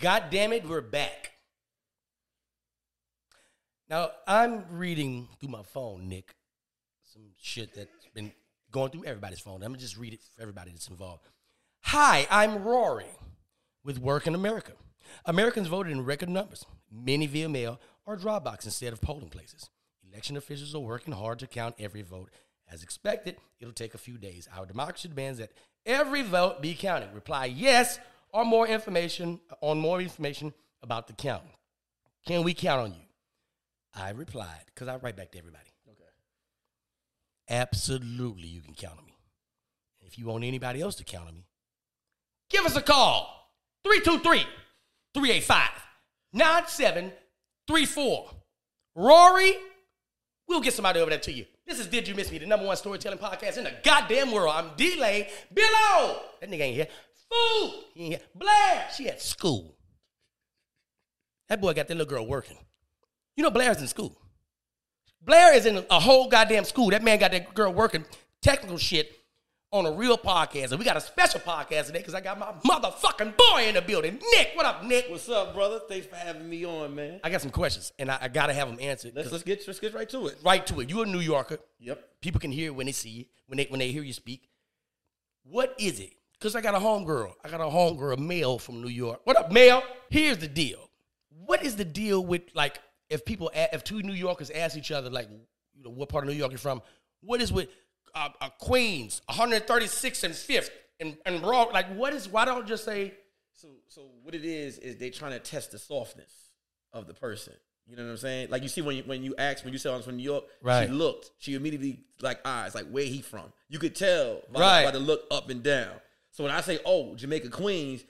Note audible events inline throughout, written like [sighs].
God damn it, we're back. Now, I'm reading through my phone, Nick, some shit that's been going through everybody's phone. I'm gonna just read it for everybody that's involved. Hi, I'm Rory with Working America. Americans voted in record numbers, many via mail or drop box instead of polling places. Election officials are working hard to count every vote. As expected, it'll take a few days. Our democracy demands that every vote be counted. Reply yes or more information on more information about the count. Can we count on you? I replied, because I write back to everybody. Okay. Absolutely, you can count on me. And if you want anybody else to count on me, give us a call 323 385 9734. Rory, we'll get somebody over there to you. This is Did You Miss Me, the number one storytelling podcast in the goddamn world. I'm D'Lai Below. That nigga ain't here. Food, he ain't. Blair, she at school. That boy got that little girl working. You know Blair's in school. Blair is in a whole goddamn school. That man got that girl working technical shit on a real podcast. And we got a special podcast today because I got my motherfucking boy in the building. Nick, what up, Nick? What's up, brother? Thanks for having me on, man. I got some questions and I, I gotta have them answered. Let's 'cause let's get let's get right to it. right to it. You're a New Yorker. Yep. People can hear it when they see you, when they when they hear you speak. What is it? Because I got a homegirl. I got a homegirl, Mel from New York. What up, Mel? Here's the deal. What is the deal with like if people if two New Yorkers ask each other like you know what part of New York you're from? What is with uh, uh, Queens, 136 and Fifth and and Broad? Like what is? Why don't just say So so what it is is they trying to test the softness of the person. You know what I'm saying? Like you see when you when you asked when you said I was from New York, Right. she looked. She immediately like eyes like where he from. You could tell by, Right. by the look up and down. So when I say oh Jamaica Queens,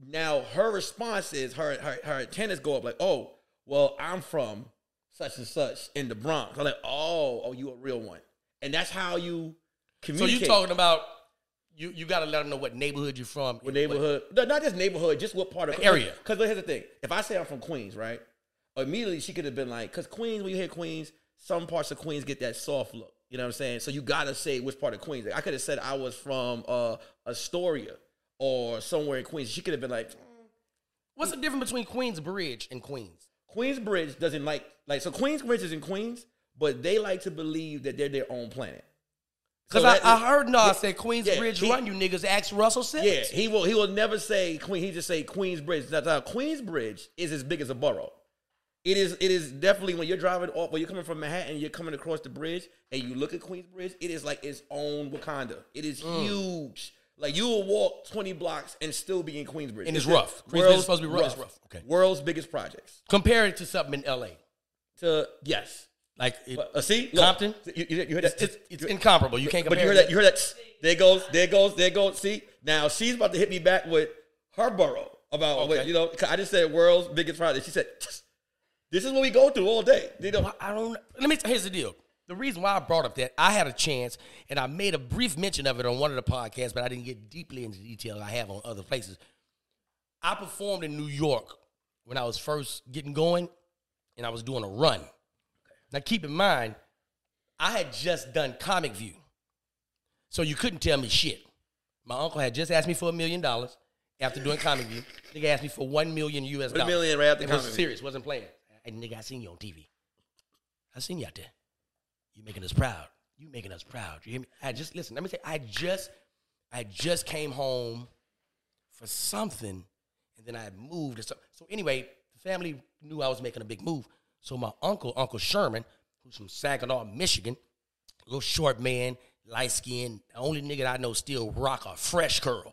now her response is her her her antennas go up like oh well I'm from such and such in the Bronx. I'm like oh oh you a real one, and that's how you communicate. so? You talking about you? You got to let them know what neighborhood you're from. What neighborhood? No, not just neighborhood, just what part of Area. Because here's the thing: if I say I'm from Queens, right? Immediately she could have been like, because Queens, when you hear Queens, some parts of Queens get that soft look. You know what I'm saying? So you gotta say which part of Queens. Like, I could have said I was from uh, Astoria or somewhere in Queens. She could have been like, What's the difference between Queensbridge and Queens? Queensbridge doesn't like like so Queensbridge is in Queens, but they like to believe that they're their own planet. Because So I, I heard Nas yeah, say Queensbridge yeah, he- run you niggas. Ask Russell Simmons. Yeah, he will. He will never say Queen. He just say Queensbridge. Now, now, Queensbridge is as big as a borough. It is. It is definitely when you're driving off. When you're coming from Manhattan, you're coming across the bridge, and you look at Queensbridge. It is like its own Wakanda. It is Mm. huge. Like you will walk 20 blocks and still be in Queensbridge. And it's the rough. Queensbridge is supposed to be rough. It's rough. Okay. World's biggest projects. Compare it to something in L.A. To yes. Like it, Uh, see, look, Compton? You, you, you heard that? it's, it's, it's incomparable. You can't compare. But you heard that? You heard that? There goes, there goes, there goes. See, now she's about to hit me back with her borough about Okay. what you know. I just said world's biggest project. She said, "This is what we go through all day." You know, I don't. Let me. Here's the deal. The reason why I brought up that I had a chance, and I made a brief mention of it on one of the podcasts, but I didn't get deeply into detail I have on other places. I performed in New York when I was first getting going, and I was doing a run. Now, keep in mind, I had just done Comic View, so you couldn't tell me shit. My uncle had just asked me for a million dollars after doing Comic View. Nigga asked me for one million U.S. Dollars. million right after Comic View. serious, wasn't playing. Hey, nigga, I seen you on TV. I seen you out there. You making us proud. You making us proud. You hear me? I just listen. Let me say, I just, I just came home for something, and then I had moved. So, so anyway, the family knew I was making a big move. So my uncle, Uncle Sherman, who's from Saginaw, Michigan, little short man, light skin, the only nigga I know still rock a fresh curl,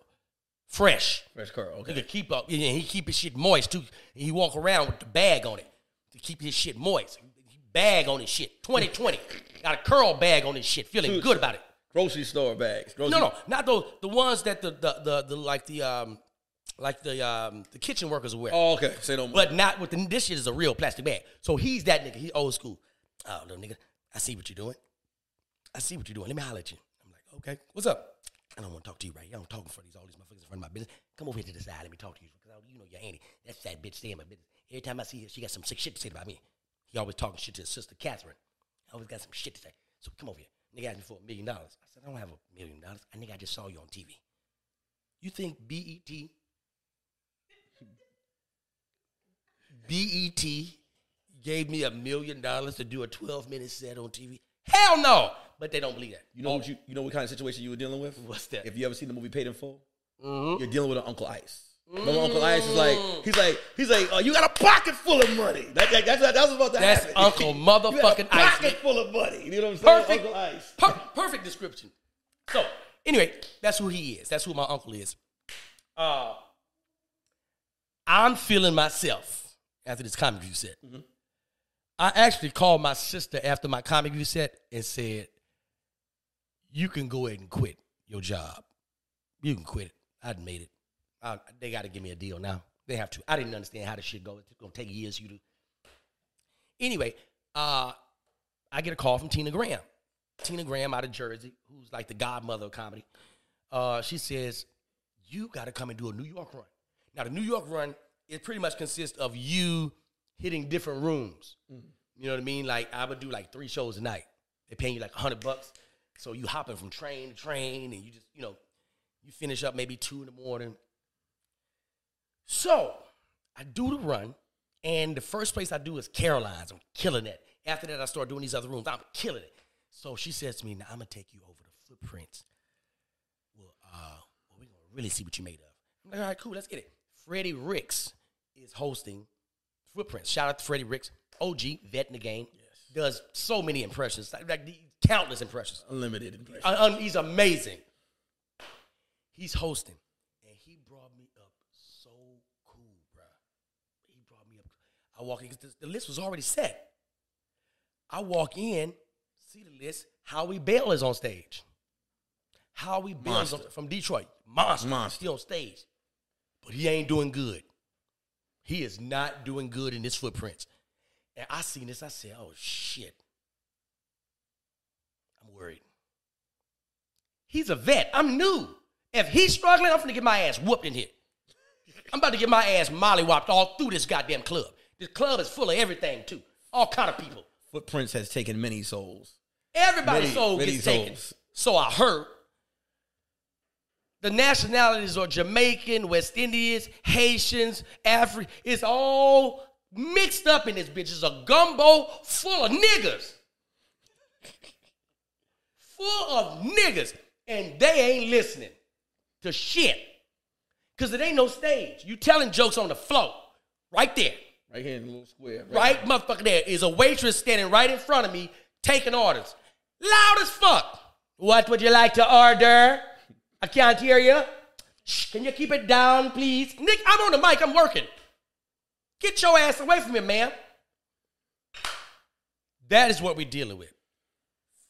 fresh. Fresh Curl. He Okay. could keep up. Yeah, he keep his shit moist too. He walk around with the bag on it to keep his shit moist. Bag on his shit. 2020. Got a curl bag on his shit. Feeling good about it. Grocery store bags. Grocery No, no, not those. The ones that the the the, the like the um like the um the kitchen workers wear. Oh, okay. Say no more. But not with the this shit is a real plastic bag. So he's that nigga. He's old school. Oh, little nigga, I see what you're doing. I see what you're doing. Let me holler at you. I'm like, okay, what's up? I don't want to talk to you right. here. I don't talk for these all these motherfuckers in front of my business. Come over here to the side. Let me talk to you because you know your auntie. That's that bitch stay in my business. Every time I see her, she got some sick shit to say about me. He always talking shit to his sister Catherine. I always got some shit to say. So come over here. Nigga asked me for a million dollars. I said, I don't have a million dollars. I think I just saw you on TV. You think BET [laughs] BET gave me a million dollars to do a 12 minute set on TV? Hell no. But they don't believe that. You know what you you know what kind of situation you were dealing with? What's that? If you ever seen the movie Paid in Full, Mhm. you're dealing with an Uncle Ice. Remember Uncle Ice is like he's like he's like oh, you got a pocket full of money. That, that, that's that's about to That's happen. Uncle [laughs] got a motherfucking Ice. Pocket full of money. You know what I'm saying? Perfect. Uncle Ice. Per- perfect description. So, anyway, that's who he is. That's who my uncle is. Uh, I'm feeling myself after this comic view set. I actually called my sister after my comic view set and said, "You can go ahead and quit your job. You can quit it. I'd made it. I, they got to give me a deal now. They have to. I didn't understand how the shit go. It's gonna take years. You to anyway. Uh, I get a call from Tina Graham. Tina Graham out of Jersey, who's like the godmother of comedy. Uh, she says, You got to come and do a New York run. Now, the New York run, it pretty much consists of you hitting different rooms. You know what I mean? Like, I would do like three shows a night. They're paying you like 100 bucks. So you hopping from train to train, and you just, you know, you finish up maybe two in the morning. So I do the run, and the first place I do is Caroline's. I'm killing it. After that, I start doing these other rooms. I'm killing it. So she says to me, "Now I'm gonna take you over the footprints. Well, uh, well, we're gonna really see what you made of." I'm like, "All right, cool. Let's get it." Freddie Ricks is hosting Footprints. Shout out to Freddie Ricks, OG vet in the game. Yes. Does so many impressions, like, like countless impressions. Unlimited impression. Uh, um, he's amazing. He's hosting, and he brought me up so cool, bro. He brought me up. I walk in 'cause the, the list was already set. I walk in, see the list. Howie Bell is on stage. Howie Bell is on- from Detroit, monster, Monster. still on stage, but he ain't doing good. He is not doing good in his footprints. And I seen this, I said, "Oh shit." I'm worried. He's a vet. I'm new. If he's struggling, I'm gonna get my ass whooped in here. I'm about to get my ass mollywopped all through this goddamn club. This club is full of everything too. All kind of people. Footprints has taken many souls. Everybody's Many- soul many gets taken. So I heard. The nationalities are Jamaican, West Indians, Haitians, Afri. It's all mixed up in this bitch. It's a gumbo full of niggas. full of niggas. And they ain't listening to shit. Because it ain't no stage. You telling jokes on the floor. Right there. Right here in the little square. Right, motherfucker, there is a waitress standing right in front of me taking orders. Loud as fuck. What would you like to order? I can't hear you. Can you keep it down, please? Nick, I'm on the mic. I'm working. Get your ass away from me, man. That is what we're dealing with.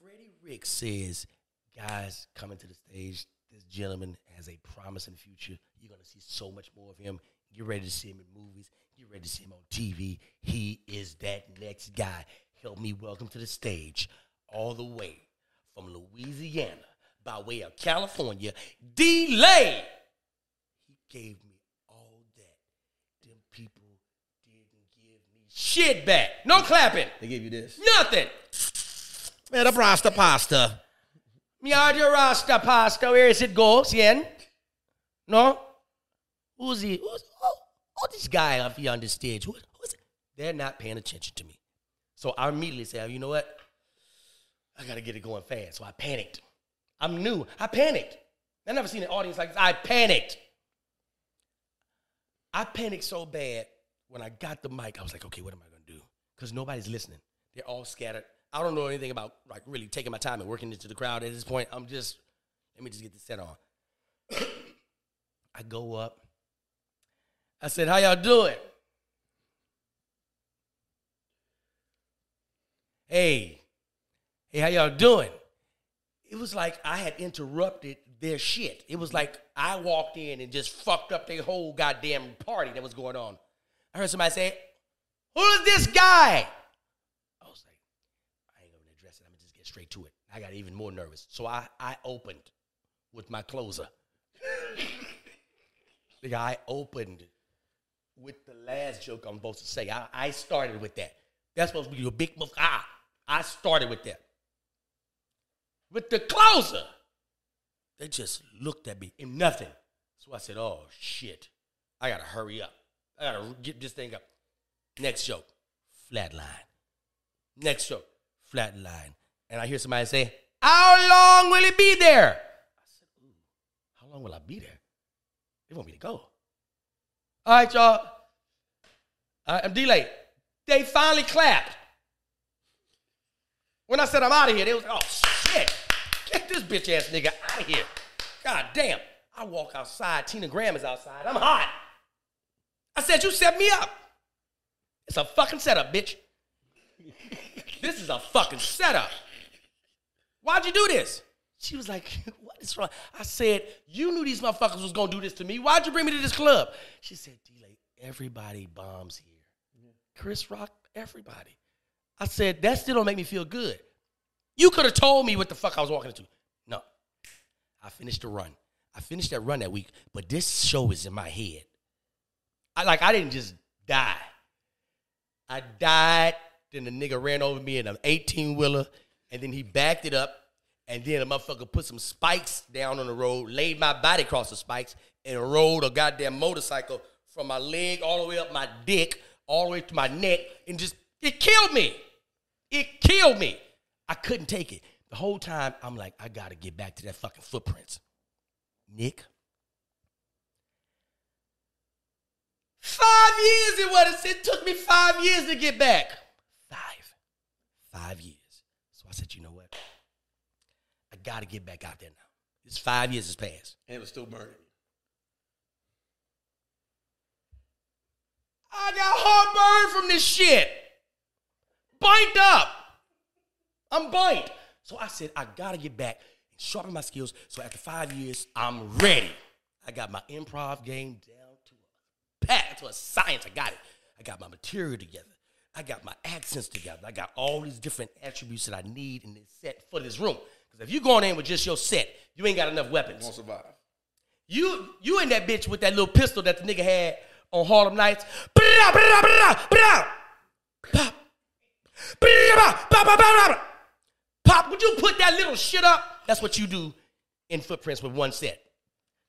Freddie Rick says, guys, coming to the stage, this gentleman has a promising future. You're going to see so much more of him. Get ready to see him in movies. Get ready to see him on TV. He is that next guy. Help me welcome to the stage, all the way from Louisiana by way of California, D'Lai. He gave me all that. Them people didn't give me shit back. No clapping. They gave you this. Nothing. Man, the pasta pasta. Me order Rasta pasta. Where is it go, Sien? No? Who's he? Who's, oh, oh, this guy up here on the stage. Who, who's it? They're not paying attention to me. So I immediately said, you know what? I got to get it going fast. So I panicked. I'm new. I panicked. I never seen an audience like this. I panicked. I panicked so bad when I got the mic. I was like, okay, what am I going to do? Because nobody's listening. They're all scattered. I don't know anything about like really taking my time and working into the crowd at this point. I'm just, let me just get this set on. [coughs] I go up. I said, how y'all doing? Hey, hey, how y'all doing? It was like I had interrupted their shit. It was like I walked in and just fucked up their whole goddamn party that was going on. I heard somebody say, Who is this guy? I was like, I ain't gonna address it. I'm gonna just get straight to it. I got even more nervous. So I, I opened with my closer. [laughs] the guy opened with the last joke I'm supposed to say. I, I started with that. That's supposed to be your big move. Ah, I started with that. With the closer, they just looked at me and nothing. So I said, oh shit, I gotta hurry up. I gotta get this thing up. Next joke, flatline. Next joke, flatline. And I hear somebody say, How long will it be there? I said, Ooh, how long will I be there? They want me to go. All right, y'all. Right, I'm delayed. They finally clapped. When I said I'm out of here, they was like, oh shit. Get this bitch ass nigga out of here. God damn. I walk outside. Tina Graham is outside. I'm hot. I said, you set me up. It's a fucking setup, bitch. this is a fucking setup. Why'd you do this? She was like, [laughs] what is wrong? I said, you knew these motherfuckers was gonna do this to me. Why'd you bring me to this club? She said, D'Lai, everybody bombs here. Chris Rock, everybody. I said, that still don't make me feel good. You could have told me what the fuck I was walking into. No. I finished the run. I finished that run that week, but this show is in my head. I like I didn't just die. I died, then the nigga ran over me in an 18 wheeler, and then he backed it up, and then a motherfucker put some spikes down on the road, laid my body across the spikes, and rode a goddamn motorcycle from my leg all the way up my dick, all the way to my neck, and just it killed me. It killed me. I couldn't take it. The whole time I'm like, I gotta get back to that fucking footprints. Nick. Five years it was. It took me five years to get back. Five. Five years. So I said, you know what? I gotta get back out there now. It's five years has passed. And it was still burning. I got heartburn from this shit. Bind up. I'm bind. So I said, I gotta get back and sharpen my skills. So after five years, I'm ready. I got my improv game down to a pat, to a science. I got it. I got my material together. I got my accents together. I got all these different attributes that I need in this set for this room. Because if you going in with just your set, you ain't got enough weapons. Won't survive. You you in that bitch with that little pistol that the nigga had on Harlem Nights. Pop, would you put that little shit up? That's what you do in Footprints with one set.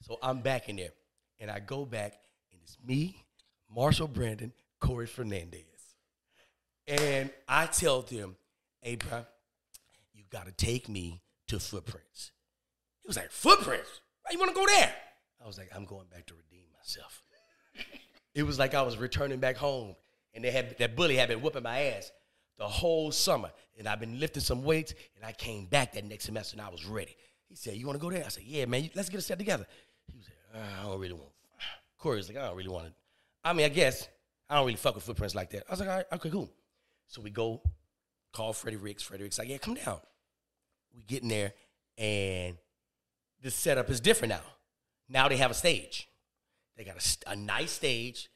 So I'm back in there. And I go back, and it's me, Marshall Brandon, Corey Fernandez. And I tell them, hey, bro, you got to take me to Footprints. He was like, Footprints? Why you want to go there? I was like, I'm going back to redeem myself. [laughs] it was like I was returning back home, and they had that bully had been whooping my ass the whole summer, and I've been lifting some weights, and I came back that next semester, and I was ready. He said, "You want to go there?" I said, "Yeah, man. Let's get a set together." He was like, ah, "I don't really want." [sighs] Corey was like, "I don't really want to." I mean, I guess I don't really fuck with footprints like that. I was like, "All right, okay, cool." So we go, call Freddie Ricks. Freddie Ricks like, "Yeah, come down." We get in there, and the setup is different now. Now they have a stage. They got a, a nice stage,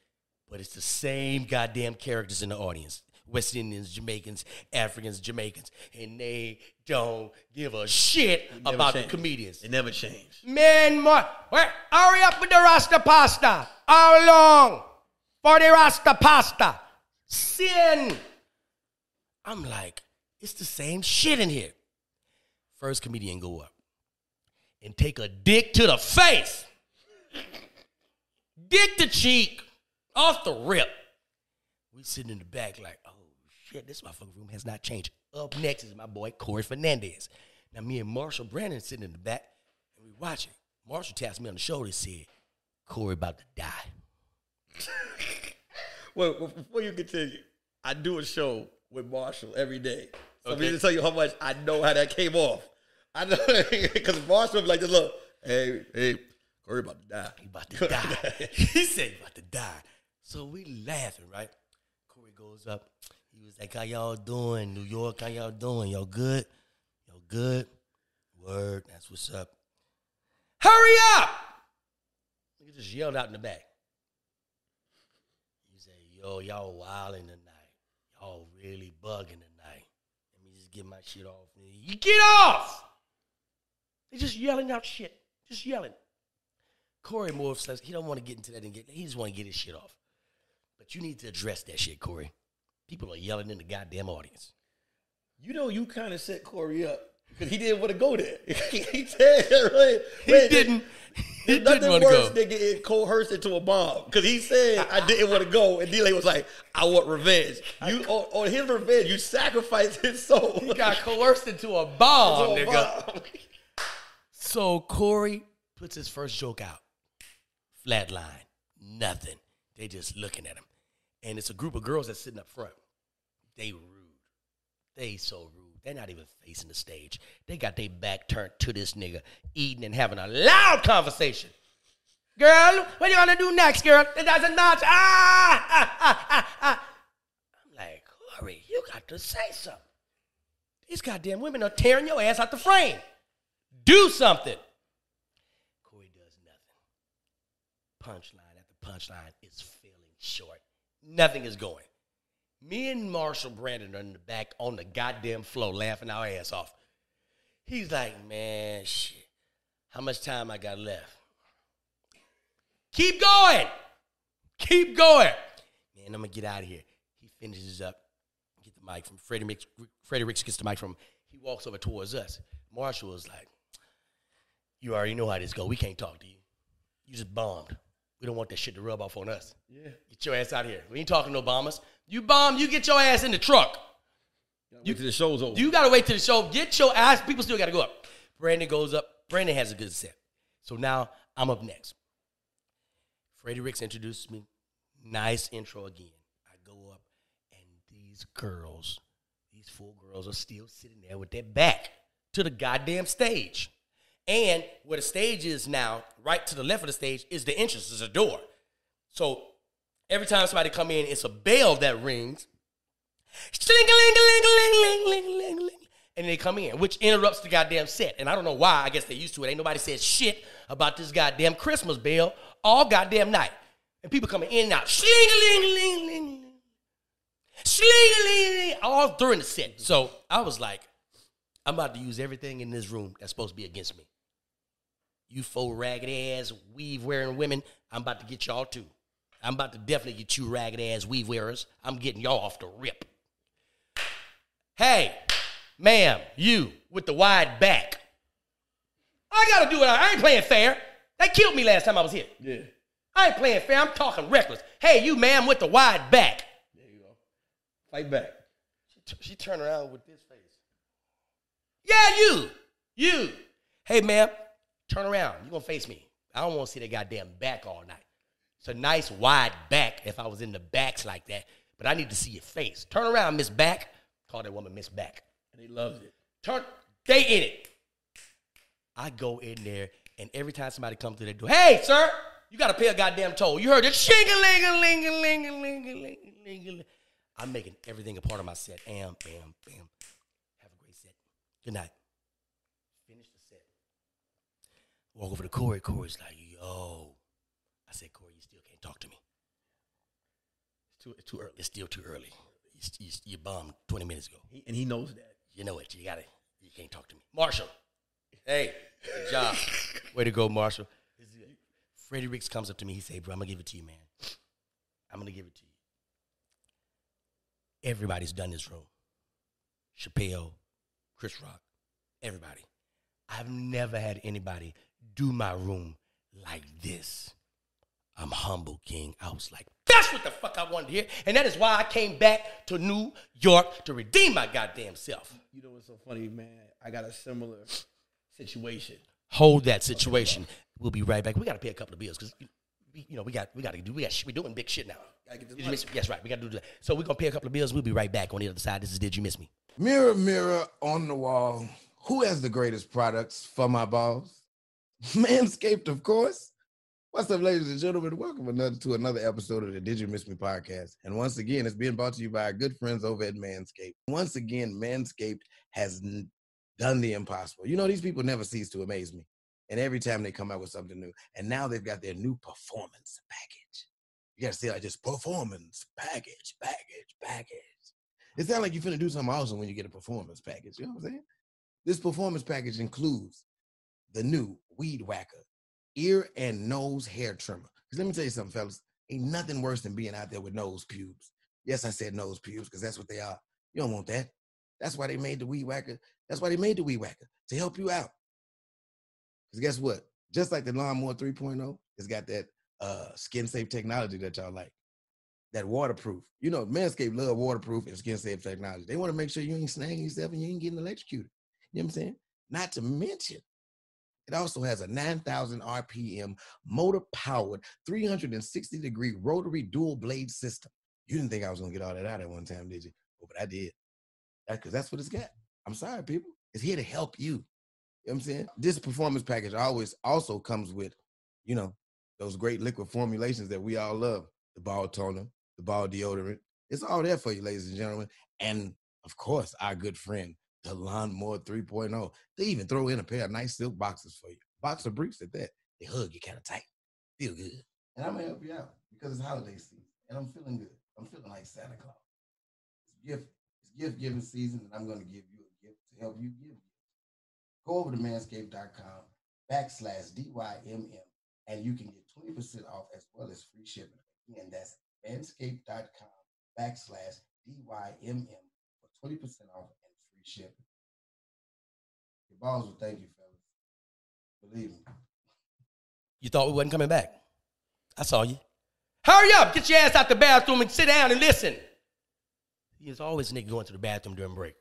but it's the same goddamn characters in the audience. West Indians, Jamaicans, Africans, Jamaicans, and they don't give a shit about changed. the comedians. It never changed. Man, more. Where, hurry up with the Rasta pasta. How long for the Rasta pasta? Sin. I'm like, it's the same shit in here. First comedian go up and take a dick to the face. Dick the cheek. Off the rip. We sitting in the back like, oh shit, this motherfucking room has not changed. Up next is my boy Corey Fernandez. Now me and Marshall Brandon sitting in the back and we watching. Marshall taps me on the shoulder and said, Corey about to die. [laughs] Well, before you continue, I do a show with Marshall every day. So Okay. I'm to tell you how much I know how that came off. I know [laughs] because Marshall be like this. Look, hey, hey, Corey about to die. He about to die. [laughs] he said he about to die. So we laughing, right? Corey goes up. He was like, how y'all doing? New York, how y'all doing? Y'all good? Y'all good? Word, that's what's up. Hurry up! He just yelled out in the back. He said, yo, y'all wilding tonight. Y'all really bugging tonight. Let me just get my shit off. You get off! They just yelling out shit. Just yelling. Corey Moore says he don't want to get into that and get he just want to get his shit off. But you need to address that shit, Corey. People are yelling in the goddamn audience. You know, you kind of set Corey up Because he didn't want to go there. [laughs] he said, [laughs] right, He wait, didn't. He There's nothing didn't want worse go. than getting coerced into a bomb. Because he said, I didn't want to go. And D'Lai was like, I want revenge. You on, on his revenge, you sacrifice his soul. He got coerced into a bomb, [laughs] Into a nigga. bomb. So Corey puts his first joke out. Flatline. Nothing. They just looking at him. And it's a group of girls that's sitting up front. They rude. They so rude. They're not even facing the stage. They got their back turned to this nigga, eating and having a loud conversation. Girl, what you gonna do next, girl? It doesn't match. Ah, ah, ah, ah, ah. I'm like, Corey, you got to say something. These goddamn women are tearing your ass out the frame. Do something. Corey does nothing. Punchline after punchline is falling short. Nothing is going. Me and Marshall Brandon are in the back on the goddamn floor laughing our ass off. He's like, man, shit. How much time I got left? Keep going. Keep going. Man, I'm gonna get out of here. He finishes up, get the mic from Freddie. Freddie Ricks gets the mic from. He walks over towards us. Marshall was like, You already know how this go. We can't talk to you. You just bombed. We don't want that shit to rub off on us. Yeah. Get your ass out of here. We ain't talking no bombers. You bomb, you get your ass in the truck. You, the show's over. You gotta wait till the show. Get your ass. People still gotta go up. Brandon goes up. Brandon has a good set. So now I'm up next. Freddie Ricks introduces me. Nice intro again. I go up, and these girls, these four girls, are still sitting there with their back to the goddamn stage. And where the stage is now, right to the left of the stage, is the entrance, is a door. So every time somebody come in, it's a bell that rings. And they come in, which interrupts the goddamn set. And I don't know why. I guess they're used to it. Ain't nobody said shit about this goddamn Christmas bell all goddamn night. And people coming in and out. All during the set. So I was like, I'm about to use everything in this room that's supposed to be against me. You four ragged ass weave wearing women, I'm about to get y'all too. I'm about to definitely get you ragged ass weave wearers. I'm getting y'all off the rip. Hey, ma'am, you with the wide back. I gotta do it. I ain't playing fair. They killed me last time I was here. yeah. I ain't playing fair. I'm talking reckless. Hey, you ma'am with the wide back. There you go. Fight back. She, t- she turned around with this. Yeah, you. You. Hey, ma'am, turn around. You gonna face me. I don't want to see that goddamn back all night. It's a nice wide back if I was in the backs like that, but I need to see your face. Turn around, Miss Back. Call that woman Miss Back. And they loved it. Turn. They in it. I go in there, and every time somebody comes to the door, hey, sir, you got to pay a goddamn toll. You heard it. Shing a ling a ling a ling a ling a ling a ling a ling. I'm making everything a part of my set. Am, bam, bam. Have a great set. Good night. Finish the set. Walk over to Corey. Corey's like, yo. I said, Corey, you still can't talk to me. It's too, it's too early. It's still too early. You, you, you bombed 20 minutes ago. He, and he knows that. You know it. You got to You can't talk to me. Marshall. Hey, good job. [laughs] Way to go, Marshall. Freddie Ricks comes up to me. He say, bro, I'm going to give it to you, man. I'm going to give it to you. Everybody's done this room. Chappelle, Chris Rock, everybody. I've never had anybody do my room like this. I'm humble, King. I was like, that's what the fuck I wanted to hear. And that is why I came back to New York to redeem my goddamn self. You know what's so funny, man? I got a similar situation. Hold that situation. We'll be right back. We got to pay a couple of bills because, you know, we got we got to do we got we doing big shit now. Gotta get this Did you money. miss me? Yes, right. We got to do that. So we're gonna pay a couple of bills. We'll be right back on the other side. This is Did You Miss Me? Mirror, mirror on the wall, who has the greatest products for my balls? [laughs] Manscaped, of course. What's up, ladies and gentlemen? Welcome another to another episode of the Did You Miss Me podcast. And once again, it's being brought to you by our good friends over at Manscaped. Once again, Manscaped has n- done the impossible. You know, these people never cease to amaze me. And every time they come out with something new, and now they've got their new performance package. You gotta see like just performance package, package, package. It sounds like you're finna do something awesome when you get a performance package. You know what I'm saying? This performance package includes the new Weed Whacker ear and nose hair trimmer. Because let me tell you something, fellas. Ain't nothing worse than being out there with nose pubes. Yes, I said nose pubes because that's what they are. You don't want that. That's why they made the weed whacker. That's why they made the weed whacker to help you out. Because guess what? Just like the lawnmower 3.0, it's got that uh, skin safe technology that y'all like. That waterproof. You know, Manscaped love waterproof and skin safe technology. They want to make sure you ain't snagging yourself and you ain't getting electrocuted. You know what I'm saying? Not to mention, it also has a 9,000 RPM motor powered 360 degree rotary dual blade system. You didn't think I was going to get all that out at one time, did you? Oh, but I did. Because that's what it's got. I'm sorry, people. It's here to help you. You know what I'm saying? This performance package always also comes with, you know, those great liquid formulations that we all love the ball toner, the ball deodorant. It's all there for you, ladies and gentlemen. And of course, our good friend, the Lawnmower 3.0. They even throw in a pair of nice silk boxes for you. Boxer briefs at that. They hug you kind of tight. Feel good. And I'm gonna help you out because it's holiday season and I'm feeling good. I'm feeling like Santa Claus. It's gift, it's gift giving season, and I'm gonna give you a gift to help you give. Go over to manscaped.com backslash DYMM and you can get 20% off as well as free shipping. Again, that's manscaped.com backslash DYMM for 20% off and free shipping. Your balls will thank you, fellas. Believe me. You thought we wasn't coming back. I saw you. Hurry up, get your ass out the bathroom and sit down and listen. He's always a nigga going to the bathroom during break.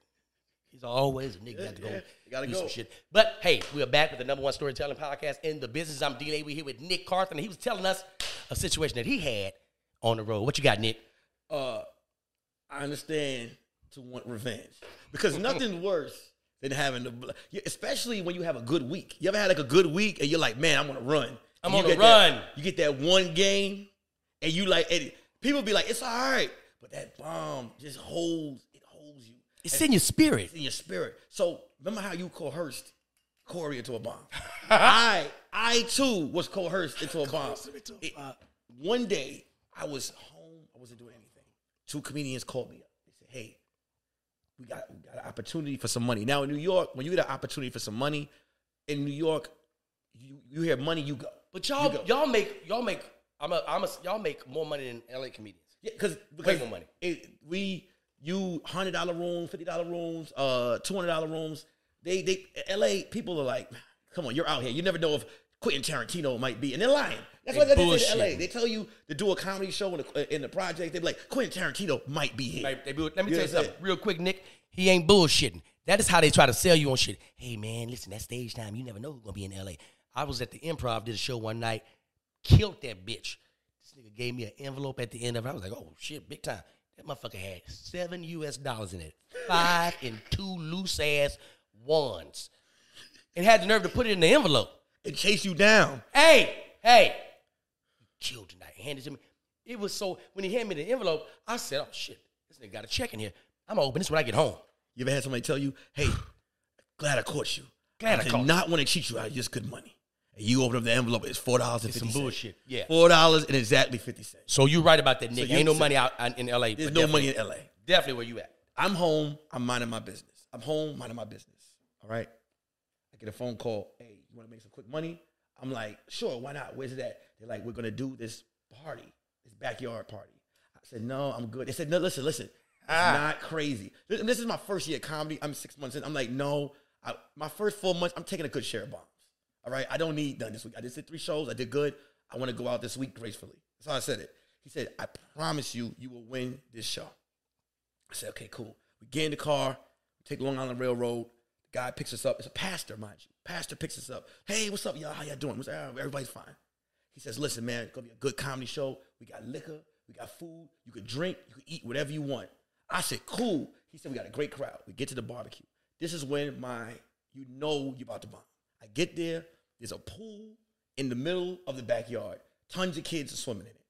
He's always a nigga got to go yeah, you gotta do go. some shit. But hey, we are back with the number one storytelling podcast in the business. I'm D. We here with Nick Carthan. and He was telling us a situation that he had on the road. What you got, Nick? uh, I understand to want revenge because nothing's worse than having the, bl- especially when you have a good week. You ever had like a good week and you're like, man, I'm gonna run. I'm And on you a get that- run. you get that one game, and you like, and people be like, it's all right, but that bomb just holds, it holds you. It's in your spirit. It's in your spirit. So remember how you coerced Corey into a bomb? [laughs] I I too was coerced into a bomb. It- one day I was home, I wasn't doing anything. Two comedians called me up. They said, Hey, we got, we got an opportunity for some money. Now in New York, when you get an opportunity for some money, in New York, you, you hear money, you go. But y'all, go. y'all make, y'all make. I'm a, I'm a, y'all make more money than LA comedians. Yeah, because Way more money. It, we you hundred dollar rooms, fifty dollar rooms, uh, two hundred dollar rooms. They they L.A. people are like, come on, you're out here. You never know if Quentin Tarantino might be, and they're lying. That's They why they say in L.A. They tell you to do a comedy show in the in the project. They be like, Quentin Tarantino might be here. Like, they be- let me You tell you what something real quick, Nick. He ain't bullshitting. That is how they try to sell you on shit. Hey man, listen, that stage time, you never know who's gonna be in LA. I was at the improv, did a show one night, killed that bitch. This nigga gave me an envelope at the end of it. I was like, oh shit, big time. That motherfucker had seven US dollars in it, five and two loose ass ones, and had the nerve to put it in the envelope. It chase you down. Hey, hey, you killed tonight. Hand it to me. It was so when he handed me the envelope, I said, "Oh shit, this nigga got a check in here. I'm gonna open this when I get home." You ever had somebody tell you, "Hey, glad I caught you. Glad I did caught you." not want to cheat you out of just good money." And you open up the envelope, it's four dollars and fifty. some bullshit. Yeah. four dollars and exactly fifty cents. So you right about that, nigga. you- Ain't no money out uh, in LA. There's no money in L.A. Definitely where you at. I'm home. I'm minding my business. I'm home minding my business. All right. I get a phone call. Hey, want to make some quick money? I'm like, sure. Why not? Where's that? They're like, we're gonna do this party, this backyard party. I said, no, I'm good. They said, no, listen, listen. It's Ah. not crazy. This, this is my first year of comedy. I'm six months in. I'm like, no. I, my first four months, I'm taking a good share of bombs. All right. I don't need done this week. I just did three shows. I did good. I want to go out this week gracefully. That's how I said it. He said, I promise you, you will win this show. I said, okay, cool. We get in the car, take Long Island Railroad. The guy picks us up. It's a pastor, mind you. Pastor picks us up. Hey, what's up, y'all? How y'all doing? Say, "Oh, everybody's fine. He says, listen, man, it's gonna be a good comedy show. We got liquor, we got food, you can drink, you can eat whatever you want. I said, cool. He said, we got a great crowd. We get to the barbecue. This is when my, you know you're about to bomb. I get there, there's a pool in the middle of the backyard. Tons of kids are swimming in it.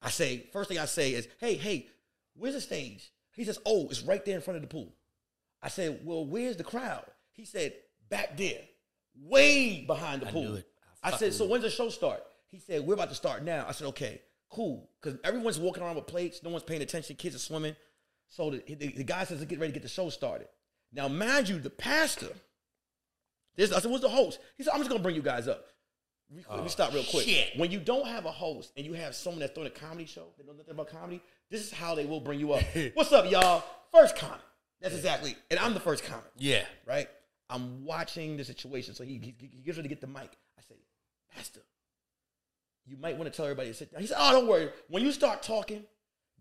I say, first thing I say is, hey, hey, where's the stage? He says, oh, it's right there in front of the pool. I said, well, where's the crowd? He said, back there, way behind the I pool. I, I said, so it. when's the show start? He said, we're about to start now. I said, okay, cool. Because everyone's walking around with plates. No one's paying attention. Kids are swimming. So the, the, the guy says, get ready to get the show started. Now, mind you, the pastor, this, I said, what's the host? He said, I'm just going to bring you guys up. Re- Let me Oh, stop real quick. shit. When you don't have a host and you have someone that's throwing a comedy show that knows nothing about comedy, this is how they will bring you up. [laughs] What's up, y'all? First comment. That's exactly. And I'm the first comic, Yeah. right? I'm watching the situation. So he, he, he gets ready to get the mic. I say, Pastor, you might want to tell everybody to sit down. He said, Oh, don't worry. When you start talking,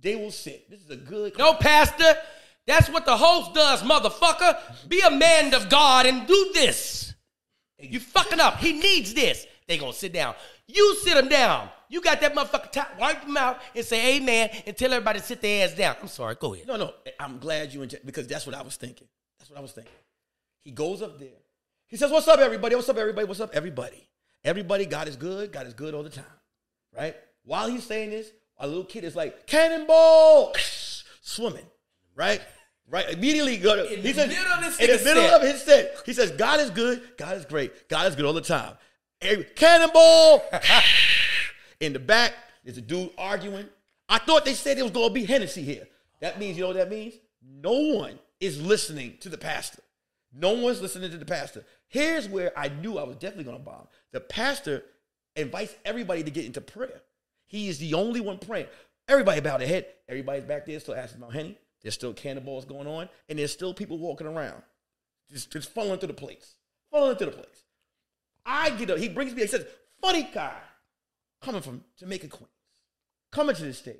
they will sit. This is a good. No, Pastor. That's what the host does, motherfucker. Be a man of God and do this. You fucking up. He needs this. They gonna sit down. You sit them down. You got that motherfucker top. Wipe them out and say amen and tell everybody to sit their ass down. I'm sorry. Go ahead. No, no. I'm glad you because that's what I was thinking. That's what I was thinking. He goes up there. He says, What's up, everybody? What's up, everybody? What's up, everybody? Everybody, God is good. God is good all the time. Right? While he's saying this, a little kid is like, Cannonball! [laughs] Swimming. Right? Right? Immediately go to In he the says, middle of this in the middle set. of his set. He says, God is good, God is great, God is good all the time. Every- Cannonball! [laughs] In the back, there's a dude arguing. I thought they said it was gonna be Hennessy here. That means, you know what that means? No one is listening to the pastor. No one's listening to the pastor. Here's where I knew I was definitely gonna bomb. The pastor invites everybody to get into prayer. He is the only one praying. Everybody bow their head. Everybody's back there still asking about Henny. There's still cannonballs going on, and there's still people walking around, just, just falling through the place, falling through the place. I get up. He brings me. He says, "Funny guy, coming from Jamaica, Queens, coming to the stage.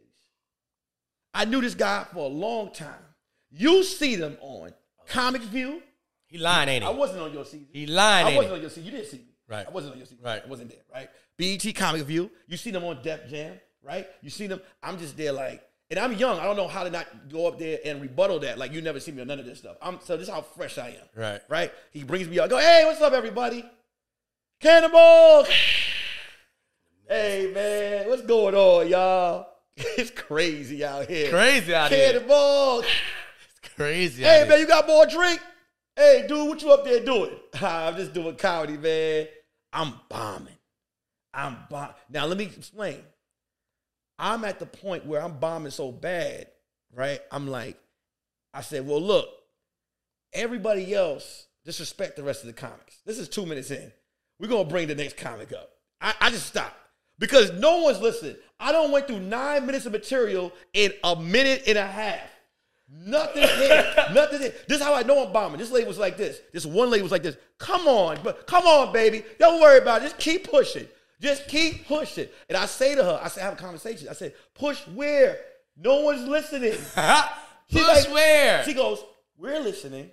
I knew this guy for a long time. You see them on Comic View. He lying, ain't he? I wasn't on your season. He lying, I wasn't on your season. You didn't see me. Right. I wasn't on your season. Right. I wasn't there. Right. BET Comic View. You see them on Def Jam. Right. You see them. I'm just there like, and I'm young. I don't know how to not go up there and rebuttal that. Like you never see me on none of this stuff. I'm so this is how fresh I am. Right. Right. He brings me up. Go, hey, what's up, everybody? Cannonball. [sighs] hey man, what's going on, y'all? [laughs] It's crazy out here. Crazy out here. Cannonball. [sighs] It's crazy. Hey man, here. you got more drink? Hey dude, what you up there doing? [laughs] I'm just doing comedy, man. I'm bombing. I'm bomb. Now let me explain. I'm at the point where I'm bombing so bad, right? I'm like, I said, well, look, everybody else disrespect the rest of the comics. This is two minutes in. We're gonna bring the next comic up. I, I just stopped because no one's listening. I don't went through nine minutes of material in a minute and a half. Nothing hit. Nothing hit. This is how I know I'm bombing. This lady was like this. This one lady was like this. Come on, but come on, baby. Don't worry about it. Just keep pushing. Just keep pushing. And I say to her, I say, I have a conversation. I said, push where? No one's listening. [laughs] Push like- where? She goes, We're listening.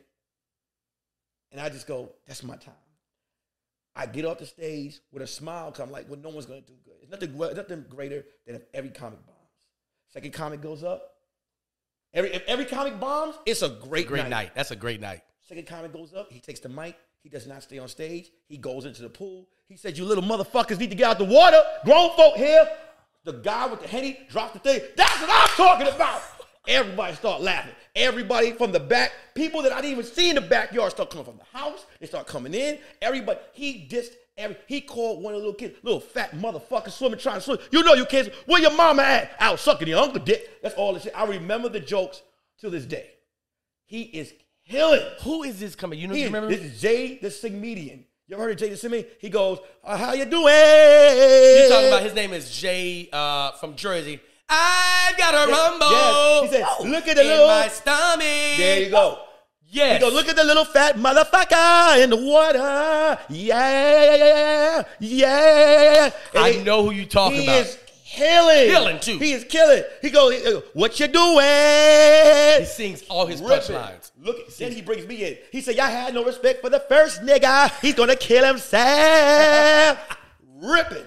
And I just go, That's my time. I get off the stage with a smile because I'm like, Well, no one's going to do good. It's nothing, nothing greater than if every comic bombs. Second comic goes up. Every, if every comic bombs, it's a great, Great night. night. That's a great night. Second comic goes up. He takes the mic. He does not stay on stage. He goes into the pool. He said, "You little motherfuckers need to get out the water. Grown folk here." The guy with the henny dropped the thing. That's what I'm talking about. Everybody start laughing. Everybody from the back, people that I didn't even see in the backyard, start coming from the house. They start coming in. Everybody, he dissed. Every, he called one of the little kids, little fat motherfucker swimming, trying to swim. You know you kids, where your mama at? Out sucking your uncle dick. That's all the shit. I remember the jokes to this day. He is killing. Who is this coming? You know, He you remember? this is Jay the Sigmedian. You ever heard of Jay the Sigmedian? He goes, uh, "How you doing?" You talking about his name is Jay uh, from Jersey. I've got a Yeah, rumble. yes. He said, "Look at the in little-" my stomach. There you go. Yes. He goes, "Look at the little fat motherfucker in the water." Yeah, yeah. yeah And I he- know who you talking about. he about. is killing. Killing, too. He is killing. He goes, uh, "What you doing?" He sings all his punchlines. Look, then he brings me in. He said, Y'all had no respect for the first nigga. He's gonna kill himself. [laughs] Ripping.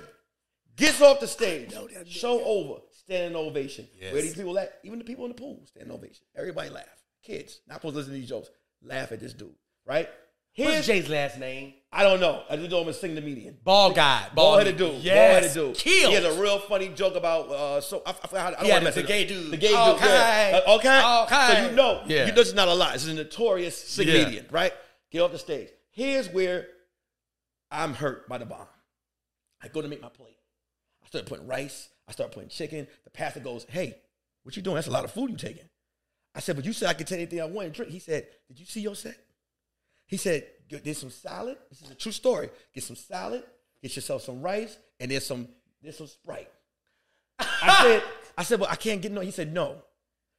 Gets off the stage. Show over. Standing ovation. Yes. Where these people at? Even the people in the pool, standing ovation. Everybody laugh. Kids, not supposed to listen to these jokes. Laugh at this dude. Right? What's Jay's last name? I don't know. I just know him as sing the median. Ball guy. Bald headed dude. Yes. Bald headed dude. Killed. He has a real funny joke about uh so I, I forgot how I don't Yeah, the- the gay dude. The gay dude. Okay. Yeah. Uh, okay. Okay. So you know, Yeah. you, this is not a lie. This is a notorious sick Yeah. median, right? Get off the stage. Here's where I'm hurt by the bomb. I go to make my plate. I start putting rice. I start putting chicken. The pastor goes, "Hey, what you doing? That's a lot of food you taking." I said, "But you said I could take anything I want and drink." He said, "Did you see your set?" He said, "Get- "There's some salad. This is a true story. Get some salad. Get yourself some rice, and there's some there's some Sprite." I [laughs] said, "I said, well, I can't get no." He said, "No."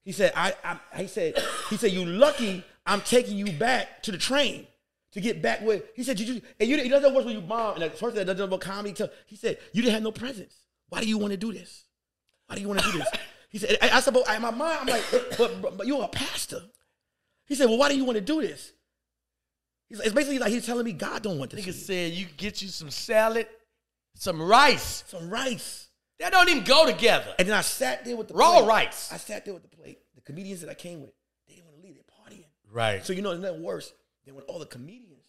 He said, I, I he said, he said, you lucky I'm taking you back to the train to get back with. He said, you, you and you, it doesn't work when you bomb. And the person that doesn't know about comedy, tell, he said, you didn't have no presence. Why do you want to do this? Why do you want to do this? [laughs] He said, I, I said, but in my mind, I'm like, [coughs] but, but, but you're a pastor. He said, well, why do you want to do this? He's, it's basically like he's telling me God don't want this. Nigga said you get you some salad, some rice. Some rice. That don't even go together. And then I sat there with the Raw plate. rice. I sat there with the plate. The comedians that I came with, they didn't want to leave. They're partying. Right. So you know, there's nothing worse than when all the comedians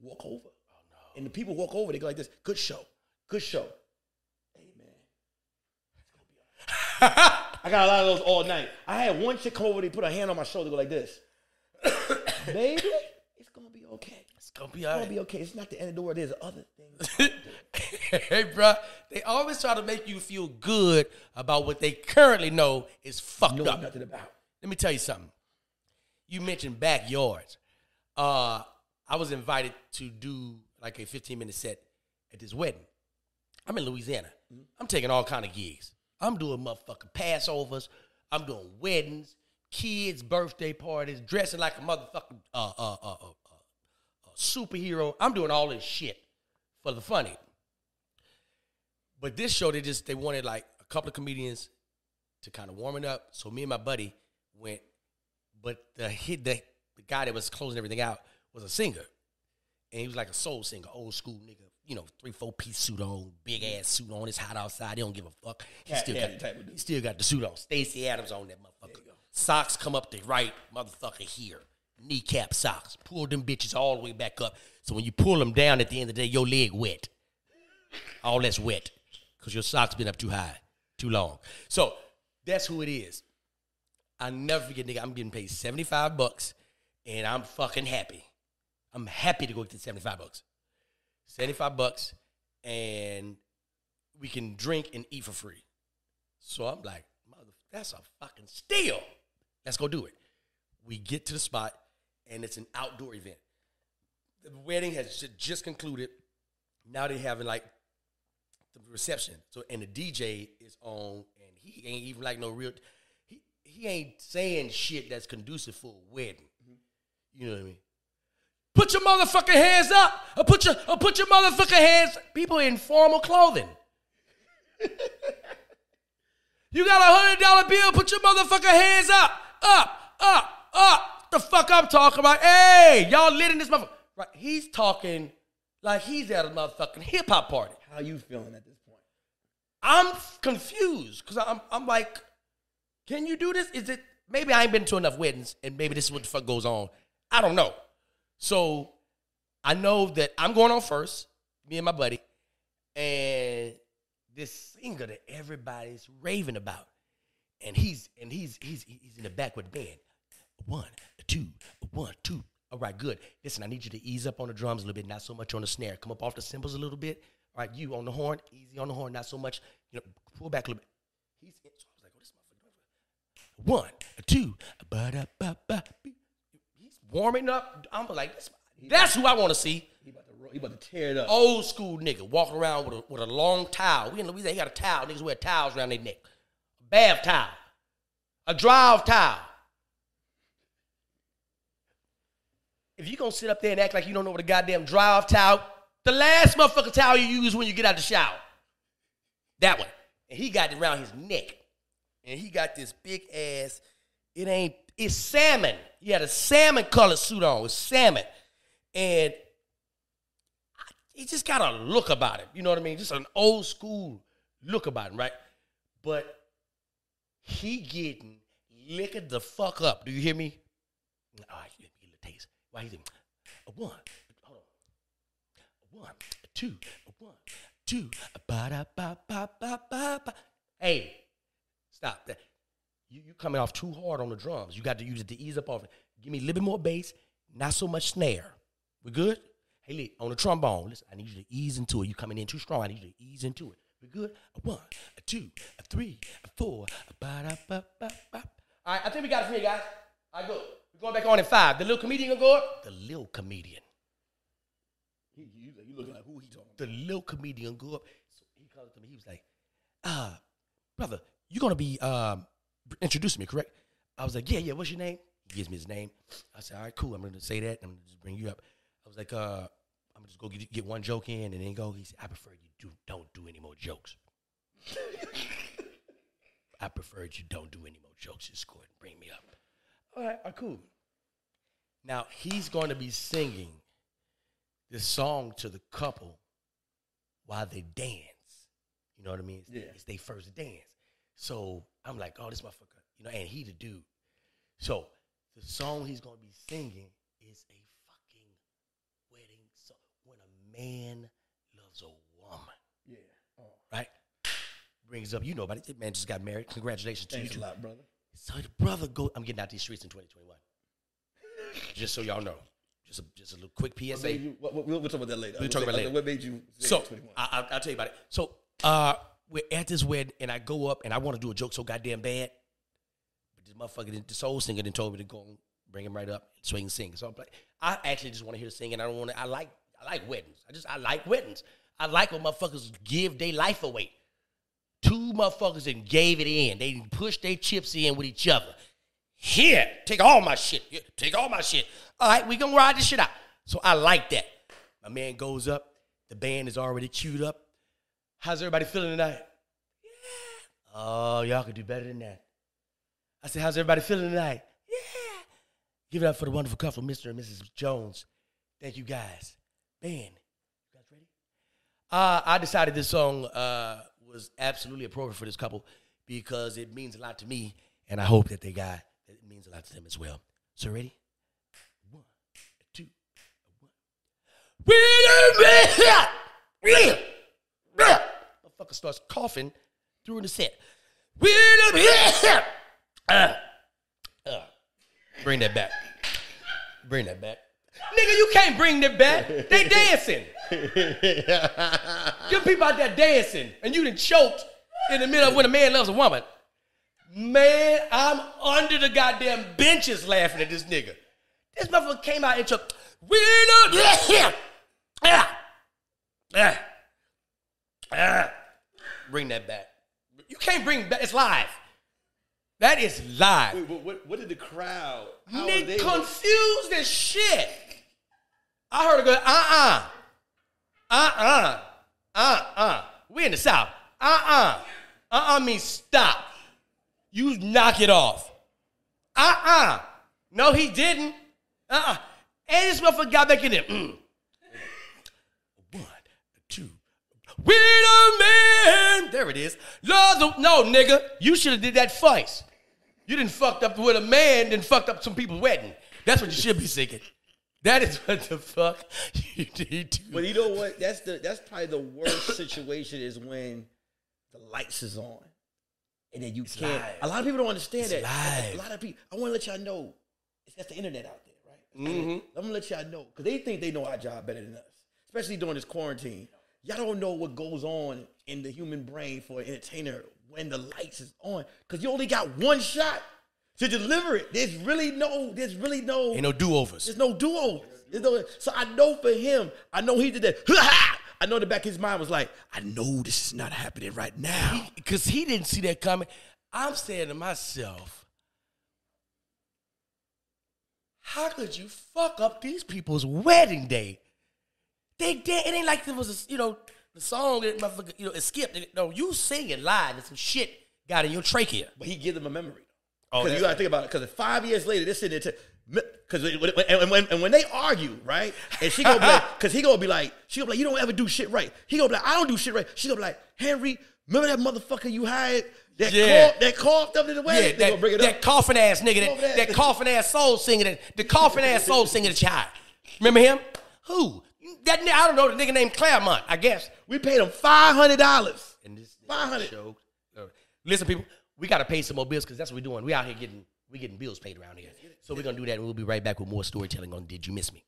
walk over. Oh, and the people walk over, they go like this, good show, good show. Hey man, [laughs] it's gonna be all right. I got a lot of those all night. I had one chick come over, they put a hand on my shoulder, go like this. [coughs] Baby, it's gonna be okay. It's gonna be It's gonna be okay. It's not the end of the world. There's other things. [laughs] hey, bro, they always try to make you feel good about what they currently know is fucked know up. nothing about. Let me tell you something. You mentioned backyards. Uh, I was invited to do like a 15 minute set at this wedding. I'm in Louisiana. I'm taking all kind of gigs. I'm doing motherfucking Passovers. I'm doing weddings, kids' birthday parties, dressing like a motherfucking uh, uh, uh, uh, uh, superhero. I'm doing all this shit for the funny. But this show, they just they wanted like a couple of comedians to kind of warm it up. So me and my buddy went, but the hit the, the guy that was closing everything out was a singer, and he was like a soul singer, old school nigga. You know, three four piece suit on, big ass suit on. It's hot outside. He don't give a fuck. He Cat still daddy got type of he still got the suit on. Stacy Adams on that motherfucker. Socks come up the right motherfucker here. Kneecap socks. Pull them bitches all the way back up. So when you pull them down at the end of the day, your leg wet. All that's wet. Because your socks been up too high, too long. So that's who it is. I never forget, nigga, I'm getting paid 75 bucks and I'm fucking happy. I'm happy to go get the 75 bucks. 75 bucks and we can drink and eat for free. So I'm like, mother, that's a fucking steal. Let's go do it. We get to the spot and it's an outdoor event. The wedding has just concluded. Now they're having like the reception. So and the DJ is on, and he ain't even like no real. He he ain't saying shit that's conducive for a wedding. Mm-hmm. You know what I mean? Put your motherfucking hands up. Or put your or put your motherfucking hands. People in formal clothing. you got a hundred dollar bill. Put your motherfucking hands up, up, up, up. The fuck I'm talking about? Hey, y'all lit in this motherfucker. Right? He's talking like he's at a motherfucking hip hop party. How you feeling at this point? I'm confused because I'm I'm like, can you do this? Is it maybe I ain't been to enough weddings and maybe this is what the fuck goes on. I don't know. So I know that I'm going on first, me and my buddy, and this singer that everybody's raving about, and he's and he's he's he's in the back with the band. One, two, one, two. All right, good. Listen, I need you to ease up on the drums a little bit, not so much on the snare. Come up off the cymbals a little bit. All right, you on the horn, easy on the horn, not so much. You know, pull back a little bit. He's in, so I was like, oh, this motherfucker. One, two, ba-da-ba-ba. He's warming up. I'm like, this, that's who I want to see. He about to he about to tear it up. Old school nigga walking around with a, with a long towel. We in Louisiana, he got a towel. Niggas wear towels around their neck. A bath towel. A dry off towel. If you gonna sit up there and act like you don't know what a goddamn dry off towel, the last motherfucking towel you use when you get out the shower. That one. And he got it around his neck. And he got this big ass, it ain't, it's salmon. He had a salmon colored suit on. It's salmon. And he just got a look about him. You know what I mean? Just an old school look about him, right? But he getting liquored the fuck up. Do you hear me? All right, let me get a taste. Why he's a one, hold on, a one, a two, a one, two, a ba da ba ba ba ba ba. Hey, stop that. You you coming off too hard on the drums. You got to use it to ease up off it. Give me a little bit more bass, not so much snare. We good? Hey, Lee, on the trombone, listen, I need you to ease into it. You coming in too strong. I need you to ease into it. We good? A one, a two, a three, a four, a ba da ba ba ba. All right, I think we got it from here, guys. Right, good. We're going back on in five. The little comedian gonna go up? The little comedian. He, you, you looking like who he talking? The little comedian go up. So he called to me. He was like, uh, brother, you're gonna be um, introducing me, correct? I was like, yeah, yeah, what's your name? He gives me his name. I said, all right, cool. I'm gonna say that. I'm gonna just bring you up. I was like, uh, I'm gonna just go get, get one joke in and then go. He said, I prefer you do don't do any more jokes. [laughs] I prefer you don't do any more jokes. Just go ahead and bring me up. All right, all right, cool. Now he's going to be singing this song to the couple while they dance. You know what I mean? It's, Yeah. it's their first dance. So I'm like, oh, this motherfucker, you know, and he the dude. So the song he's gonna be singing is a fucking wedding song. When a man loves a woman, Yeah. Oh, right? Brings up, you know about it. That man just got married. Congratulations to you. thanks a lot, brother. So the brother go. I'm getting out these streets in 2021. Just so y'all know. Just a, just a little quick PSA. you, what, what, we'll talk about that later. We'll talk about later. What made you So 21? I, I, I'll tell you about it. So uh, we're at this wedding, and I go up, and I want to do a joke so goddamn bad, this motherfucker, this soul singer, then told me to go and bring him right up can sing. So I'm like, I actually just want to hear the singing. I don't want to. I like I like weddings. I just I like weddings. I like when motherfuckers give their life away. Two motherfuckers and gave it in. They pushed their chips in with each other. Here, take all my shit. Here, take all my shit. All right, we gonna ride this shit out. So I like that. My man goes up. The band is already queued up. How's everybody feeling tonight? Oh, y'all could do better than that. I said, how's everybody feeling tonight? Yeah. Give it up for the wonderful couple, Mr. and Mrs. Jones. Thank you guys. Band, you guys ready? Uh, I decided this song uh, was absolutely appropriate for this couple because it means a lot to me, and I hope that they got it means a lot to them as well. So ready? One, two, one. Motherfucker starts coughing during the set. Uh, uh. Bring that back. Bring that back. Nigga, you can't bring that back. They [laughs] dancing. Give people out there dancing, and you done choked in the middle of when a man loves a woman. Man, I'm under the goddamn benches laughing at this nigga. This motherfucker came out and choked. We love Ah. Ah. Ah. Bring that back. You can't bring back. It's live. That is live. Wait, what, what, did the crowd? Nick they? confused as shit. I heard a go, uh-uh. Uh-uh. Uh-uh. We in the South. Uh-uh. Uh-uh means stop. You knock it off. Uh-uh. No, he didn't. Uh-uh. And this motherfucker got back in there. Mm. One, two. We the man. There it is. Love the, no, nigga. You should have did that twice. You didn't fucked up with a man, then fucked up some people's wedding. That's what you should be thinking. That is what the fuck [laughs] you need to. But you know what? That's the that's probably the worst situation is when the lights is on, and then you can't. live. A lot of people don't understand It's that. live. A lot of people. I want to let y'all know. It's that's the internet out there, right? Mhm. I'm gonna let y'all know because they think they know our job better than us, especially during this quarantine. Y'all don't know what goes on in the human brain for an entertainer when the lights is on because you only got one shot to deliver it. There's really no. There's really no. Ain't no do overs. There's no duo. There's no, so I know for him, I know he did that. [laughs] I know the back of his mind was like, I know this is not happening right now. Because he didn't see that coming. I'm saying to myself, how could you fuck up these people's wedding day? They did. It ain't like there was a, you know, the song that motherfucker, you know, it skipped. No, you singing live and some shit got in your trachea. But he give them a memory. Oh, Because that- you got to think about it. Because five years later, they're sitting there. Because and when, and when they argue, right? And she gonna be like, [laughs] because he gonna be like, she gonna be like, you don't ever do shit right. He gonna be like, I don't do shit right. She gonna be like, Henry, remember that motherfucker you hired that Yeah. coughed, that coughed up in the way? Yeah, they that, bring it that up. coughing ass nigga, Over that, there. that coughing ass soul singer, that, the coughing ass soul singer, the child. Remember him? Who? That ni- I don't know. The nigga named Claremont, I guess. We paid him five hundred dollars. And this 500. show. uh, listen, people, we got to pay some more bills because that's what we're doing. We out here getting we getting bills paid around here. So we're gonna do that, and we'll be right back with more storytelling on Did You Miss Me?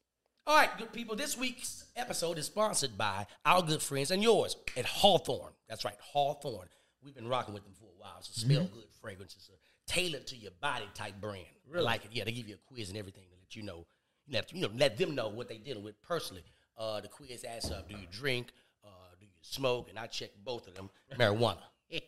All right, good people. This week's episode is sponsored by our good friends and yours at Hawthorne. That's right, Hawthorne. We've been rocking with them for a while. A smell good fragrance. It's a tailored to your body type brand. Really? I like it. Yeah, they give you a quiz and everything to let you know. You let you know let them know what they dealing with personally. Uh, the quiz asks, uh, "Do you drink? Do you smoke?" And I check both of them. Marijuana. [laughs]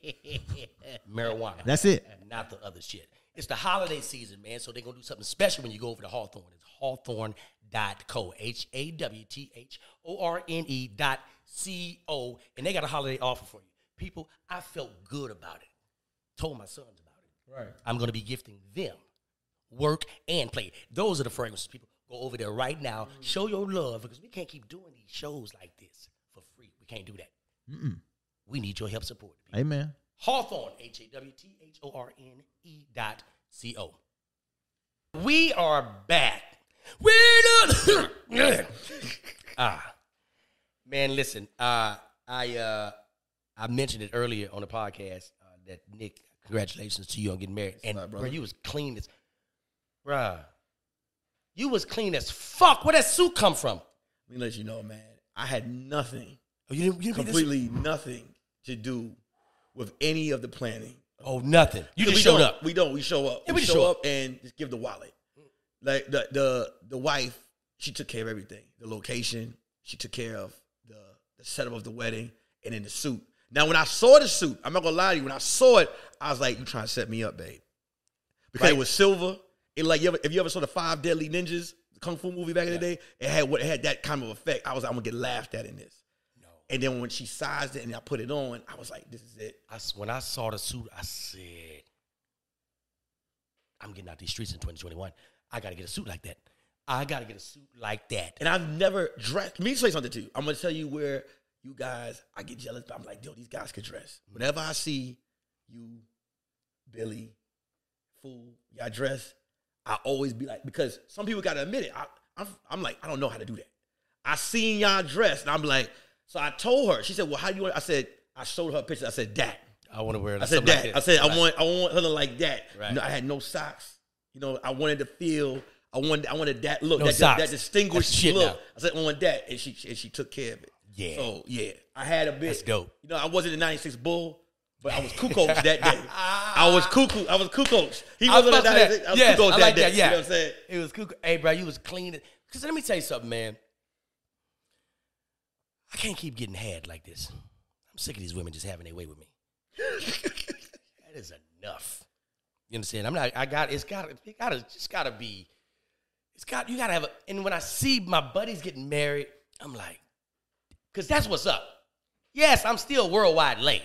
Marijuana. That's it. Not the other shit. It's the holiday season, man. So they're gonna do something special when you go over to Hawthorne. It's hawthorne.co. H A W T H O R N E dot C O. And they got a holiday offer for you. People, I felt good about it. Told my sons about it. Right. I'm gonna be gifting them work and play. Those are the fragrances. People go over there right now. Mm. Show your love because we can't keep doing these shows like this for free. We can't do that. We need your help support. people. Amen. Hawthorne, H A W T H O R N E dot C O. We are back. We're not. [coughs] ah, man, listen. Uh, I uh, I mentioned it earlier on the podcast uh, that Nick, congratulations to you on getting married, and lot, bro, you was clean as, bruh, you was clean as fuck. Where that suit come from? Let me let you know, man. I had nothing, Oh, you didn't, you didn't completely nothing to do with any of the planning. Oh, nothing. You just we showed up. We don't. We show up. Yeah, we, we show show up and just give the wallet. Like the the the wife, she took care of everything. The location, she took care of the the setup of the wedding, and then the suit. Now, when I saw the suit, I'm not gonna lie to you. When I saw it, I was like, "You trying to set me up, babe?" Because Right. it was silver. It like you ever, if you ever saw the Five Deadly Ninjas the kung fu movie back in the day, it had what it had that kind of effect. I was like, I'm gonna get laughed at in this. And then when she sized it and I put it on, I was like, "This is it." I when I saw the suit, I said, I'm getting out these streets in 2021. I got to get a suit like that. I got to get a suit like that. And I've never dressed. Let me say something to you. I'm gonna tell you where you guys. I get jealous, but I'm like, yo, these guys could dress. Mm-hmm. Whenever I see you, Billy, fool, y'all dress, I always be like, because some people gotta admit it. I, I'm, I'm like, I don't know how to do that. I seen y'all dress, and I'm like, so I told her. She said, well, how do you want? I said, I showed her a picture. I said, that. I want to wear I said that. like I said Right. I want I want something like that. Right. You know, I had no socks. You know, I wanted to feel. I wanted I wanted that look, No that, socks. that distinguished look. now. I said I want that, and she and she took care of it. Yeah. So yeah, I had a bit. That's dope. You know, I wasn't a '96 Bull, but I was [laughs] cuckoo that day. I was [laughs] cuckoo. I was cuckoo. He wasn't a fucks with 96. that. I was Yes, cuckoo I that like day. that. Yeah, You know what I'm saying? It was cool. Hey, bro, you was clean. Because let me tell you something, man. I can't keep getting had like this. I'm sick of these women just having their way with me. [laughs] that is enough. You understand? I'm not. I got. It's got. To it got to. Just got to be. It's got. You got to have. A, and when I see my buddies getting married, I'm like, because that's what's up. Yes, I'm still worldwide late.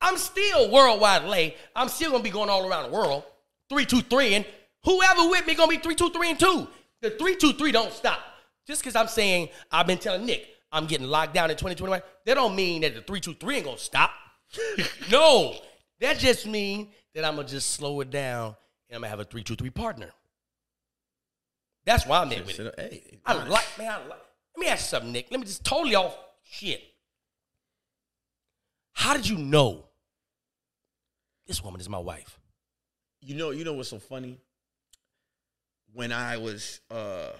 I'm still worldwide late. I'm still gonna be going all around the world. Three, two, three, and whoever with me gonna be three, two, three, and two. The three, two, three don't stop. Just because I'm saying I've been telling Nick I'm getting locked down in 2021, that don't mean that the three, two, three ain't gonna stop. [laughs] no, that just means that I'm gonna just slow it down and I'm gonna have a three, two, three partner. That's why I'm in with it. Hey, I like, man. I like. Let me ask you something, Nick. Let me just totally off shit. How did you know this woman is my wife? You know, you know what's so funny? When I was uh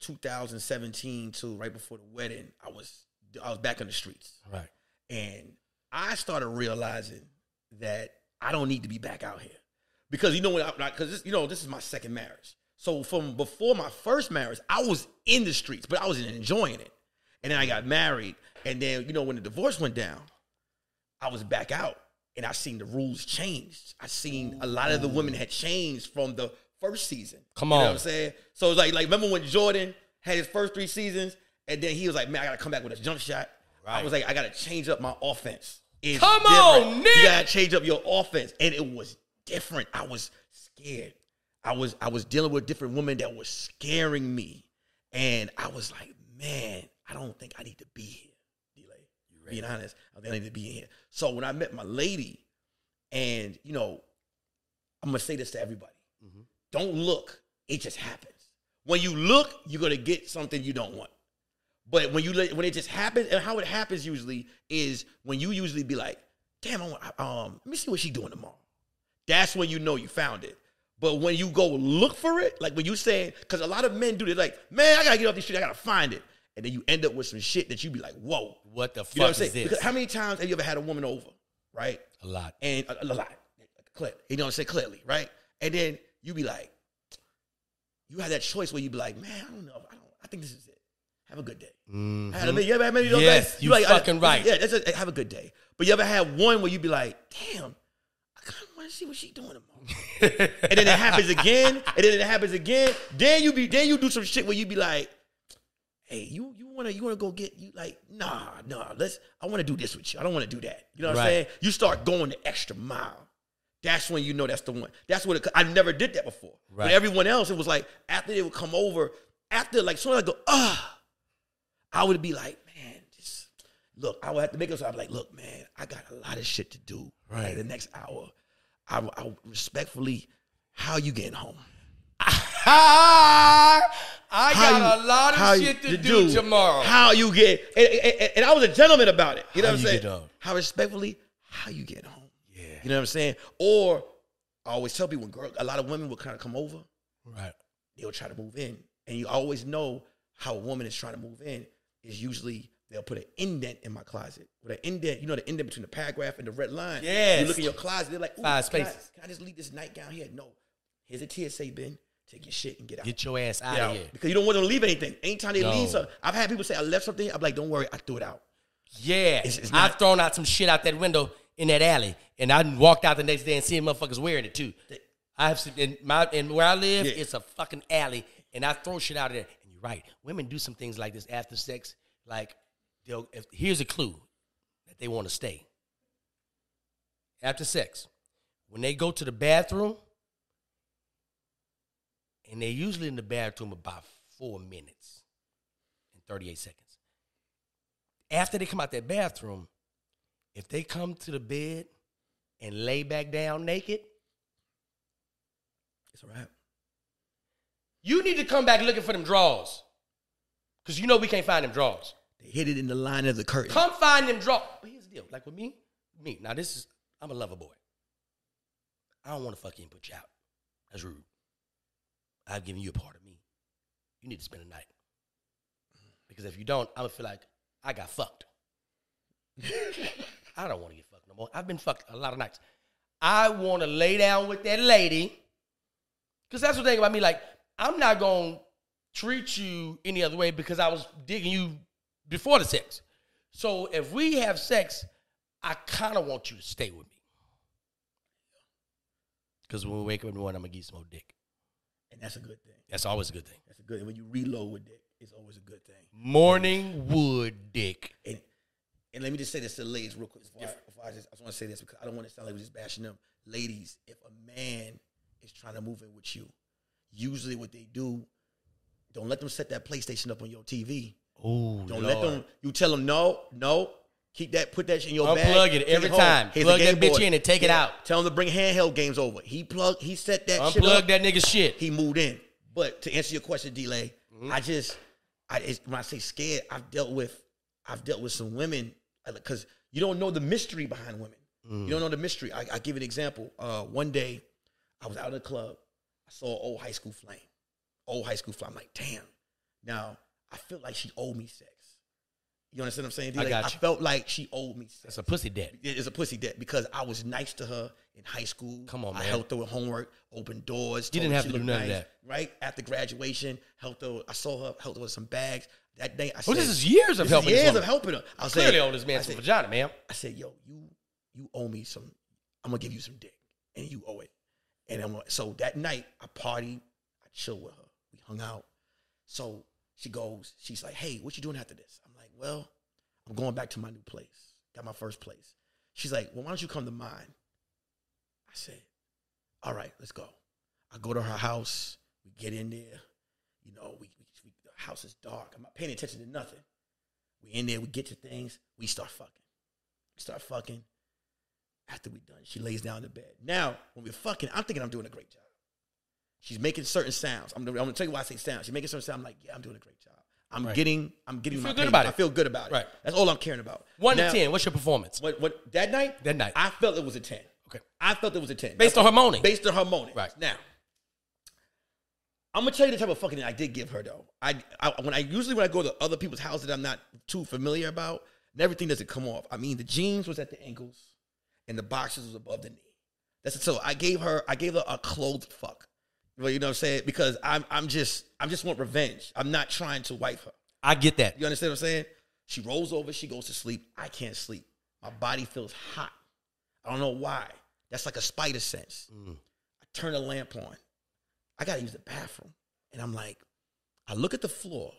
2017 to right before the wedding, I was I was back on the streets. Right. And I started realizing that I don't need to be back out here. Because you know I because you know this is my second marriage. So from before my first marriage, I was in the streets, but I wasn't enjoying it. And then I got married, and then you know when the divorce went down, I was back out, and I seen the rules changed. I seen a lot of the women had changed from the first season. Come You know on. what I'm saying? So it's like like remember when Jordan had his first three seasons, and then he was like, man, I gotta come back with a jump shot. I was like, I gotta change up my offense. It's Come on. Nick! You gotta change up your offense, and it was different. I was scared. I was I was dealing with different women that was scaring me, and I was like, man, I don't think I need to be here. D'Lai. Being honest, I think I need to be here. So when I met my lady, and you know, I'm gonna say this to everybody: Mm-hmm. Don't look. It just happens. When you look, you're gonna get something you don't want. But when you let, when it just happens, and how it happens usually is when you usually be like, "Damn, I want, um, let me see what she doing tomorrow." That's when you know you found it. But when you go look for it, like when you say, because a lot of men do this, like, "Man, I gotta get off this shit. I gotta find it," and then you end up with some shit that you be like, "Whoa." What the fuck You know what I'm is saying? this? Because how many times have you ever had a woman over, right? a lot. and a, a lot, clear. You know what I'm saying? Clearly, right? And then you be like, you have that choice where you be like, man, I don't know, I don't, I think this is it. have a good day. Mhm. Had a minute- you ever had many of those Yes, days? you like, fucking I- right. Yeah, that's a, have a good day. But you ever had one where you be like, damn, I kind of want to see what she doing tomorrow. and then it happens again, [laughs] and then it happens again. Then you be then you do some shit where you be like, hey, you you wanna you wanna go get you like, nah, nah, let's I wanna do this with you. I don't wanna do that. You know what Right. I'm saying? You start going the extra mile. That's when you know that's the one. That's what it, I never did that before. Right. But everyone else, it was like after they would come over, after like soon I go, ah, I would be like, man, just look. I would have to make it so I'm like, look, man, I got a lot of shit to do. Right. Right. the next hour, I, I respectfully, how you getting home? [laughs] I got you- a lot of shit to do, tomorrow. How you get? And, and- and I was a gentleman about it. You know How what I'm saying? How respectfully, how you get home? You know what I'm saying? Or I always tell people when girl, a lot of women will kind of come over, Right. they'll try to move in, and you always know how a woman is trying to move in is usually they'll put an indent in my closet. With an indent, you know the indent between the paragraph and the red line. Yeah. You look in your closet, they're like, Ooh, Five can I- spaces. Can I, just leave this nightgown here? No. Here's a TSA bin. Take your shit and get out. Get your ass out of here. Because you don't want them to leave anything. Anytime they No. leave something, I've had people say, I left something. I'm like, don't worry, I threw it out. Yeah. It's- it's I've not- thrown out some shit out that window in that alley, and I walked out the next day and seen motherfuckers wearing it too. I have seen in my and where I live, Yeah. it's a fucking alley, and I throw shit out of there. And you're right, women do some things like this after sex. Like, they'll if, here's a clue that they want to stay after sex. When they go to the bathroom, and they're usually in the bathroom about four minutes and 38 seconds. After they come out that bathroom, if they come to the bed and lay back down naked, It's a wrap. you need to come back looking for them drawers. Because you know we can't find them drawers. They hit it in the line of the curtain. Come find them drawers. But here's the deal. Like with me, me. Now this is I'm a lover boy. I don't want to fuck you put you out. That's rude. I've given you a part of me. You need to spend a night. Because if you don't, I'm gonna feel like I got fucked. [laughs] I don't want to get fucked no more. I've been fucked a lot of nights. I want to lay down with that lady. Because that's the thing about me. Like, I'm not going to treat you any other way because I was digging you before the sex. So if we have sex, I kind of want you to stay with me. Because when we wake up in the morning, I'm going to give you some more dick. And that's a good thing. That's always a good thing. That's a good And when you reload with it, it's always a good thing. Morning wood dick. And and let me just say this to the ladies real quick. Before I, I just, I just want to say this because I don't want to sound like we're just bashing them. Ladies, if a man is trying to move in with you, usually what they do, don't let them set that PlayStation up on your TV. Oh, Don't let them. You tell them no, no. Keep that. Put that shit in your Unplug bag. it every home. time. Here's Plug that bitch in and take it out. Tell him to bring handheld games over. He plugged. He set that shit Unplug that nigga shit. He moved in. But to answer your question, D'Lai, Mm-hmm. I just, I it's, when I say scared, I've dealt with, I've dealt with some women because you don't know the mystery behind women. Mm. You don't know the mystery. I, I give an example. Uh, one day, I was out at the club. I saw an old high school flame. Old high school flame. I'm like, damn. Now I feel like she owed me sex. You understand what I'm saying? I Like, got I felt like she owed me sex That's a pussy debt. it's a pussy debt because I was nice to her in high school. Come on, I helped her with homework, opened doors. You didn't have to do none of that. Right after graduation, helped her. I saw her, helped her with some bags. That day, I Oh, this is years of helping years of helping her. I Clearly said, owe this man I some said, vagina, man. I said, yo, you you owe me some. I'm gonna give you some dick, and you owe it. And I'm like, so that night I partied, I chilled with her, we hung out. So she goes, she's like, hey, what you doing after this? I'm like, well, I'm going back to my new place. Got my first place. She's like, well, why don't you come to mine? I said, all right, let's go. I go to her house. We get in there. You know, we, we, house is dark. I'm not paying attention to nothing. We in there. We get to things. We start fucking. We start fucking. After we done, she lays down in the bed. Now, when we're fucking, I'm thinking I'm doing a great job. She's making certain sounds. I'm, I'm gonna tell you why I say sounds. She's making certain sounds. I'm like, yeah, I'm doing a great job. I'm Right. getting, I'm getting You my feel good about it. I feel good about it. Right. That's all I'm caring about. One Now, to ten. What's your performance? What, what that night? That night. I felt it was a ten. Okay. I felt it was a ten. Based on her moaning. Based on her moaning. Right. Now, I'm gonna tell you the type of fucking I did give her though. I, I when I usually when I go to other people's houses that I'm not too familiar about, and everything doesn't come off. I mean, the jeans was at the ankles, and the boxers was above the knee. That's so I gave her I gave her a clothed fuck. Well, you know what I'm saying? Because I'm I'm just I'm just want revenge. I'm not trying to wife her. I get that. You understand what I'm saying? She rolls over, she goes to sleep. I can't sleep. My body feels hot. I don't know why. That's like a spider sense. Mm. I turn the lamp on. I gotta use the bathroom. And I'm like, I look at the floor,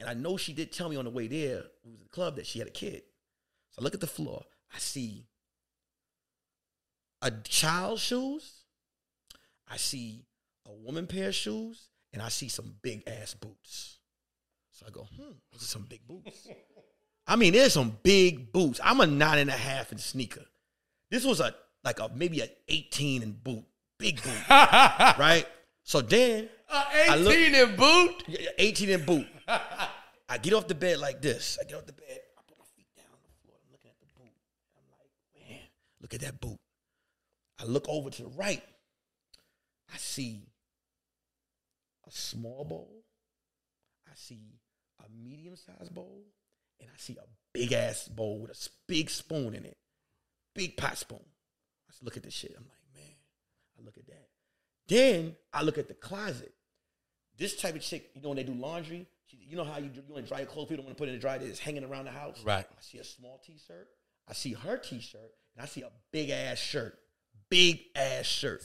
and I know she did tell me on the way there, it was the club, that she had a kid. So I look at the floor, I see a child's shoes, I see a woman pair of shoes, and I see some big ass boots. So I go, hmm, those are some big boots. [laughs] I mean, there's some big boots. I'm a nine and a half in sneaker. This was a like a maybe an 18 in boot, big boot, [laughs] right? So then Uh, I look- 18 in boot. 18 in boot. I get off the bed like this. I get off the bed. I put my feet down on the floor. I'm looking at the boot. I'm like, man, look at that boot. I look over to the right. I see a small bowl. I see a medium sized bowl. And I see a big ass bowl with a big spoon in it. Big pot spoon. I just look at this shit. I'm like, I look at that. Then I look at the closet. This type of chick, you know, when they do laundry, she, you know how you, you want to dry your clothes, people don't want to put it in the dryer, it's hanging around the house. Right. I see a small t-shirt. I see her t-shirt, and I see a big ass shirt. Big ass shirt.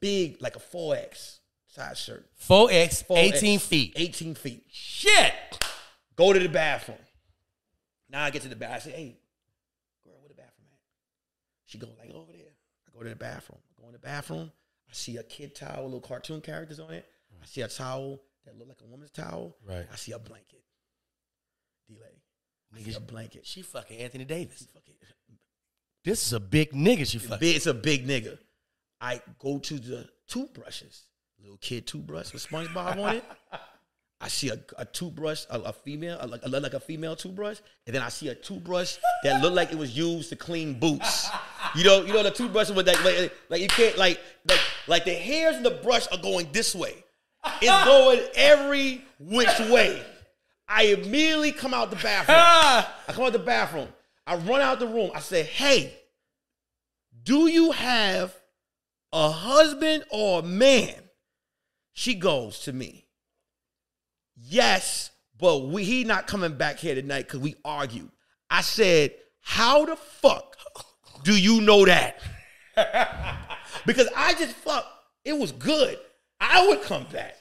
Big, like a 4X size shirt. 4X, 4X, 18 feet. 18 feet. Shit. Go to the bathroom. Now I get to the bathroom. I say, hey, girl, where the bathroom at? She go like over there. I go to the bathroom. Go in the bathroom. I see a kid towel with little cartoon characters on it. I see a towel that look like a woman's towel. Right. I see a blanket. D'Lai. I see Nigga, a blanket. She fucking Anthony Davis. Fucking- [laughs] This is a big nigga she fucking. It's a big nigga. I go to the toothbrushes. Little kid toothbrush with SpongeBob on it. [laughs] I see a, a toothbrush, a, a female, a, like, a, like a female toothbrush, and then I see a toothbrush that looked like it was used to clean boots. [laughs] You know, you know the toothbrush with that like, like you can't like, like, like the hairs in the brush are going this way. It's [laughs] going every which way. I immediately come out the bathroom. [laughs] I come out the bathroom. I run out the room. I say, "Hey, do you have a husband or a man?" She goes to me, Yes, but we, he not coming back here tonight because we argued. I said, How the fuck do you know that? [laughs] because I just fuck, it was good. I would come back.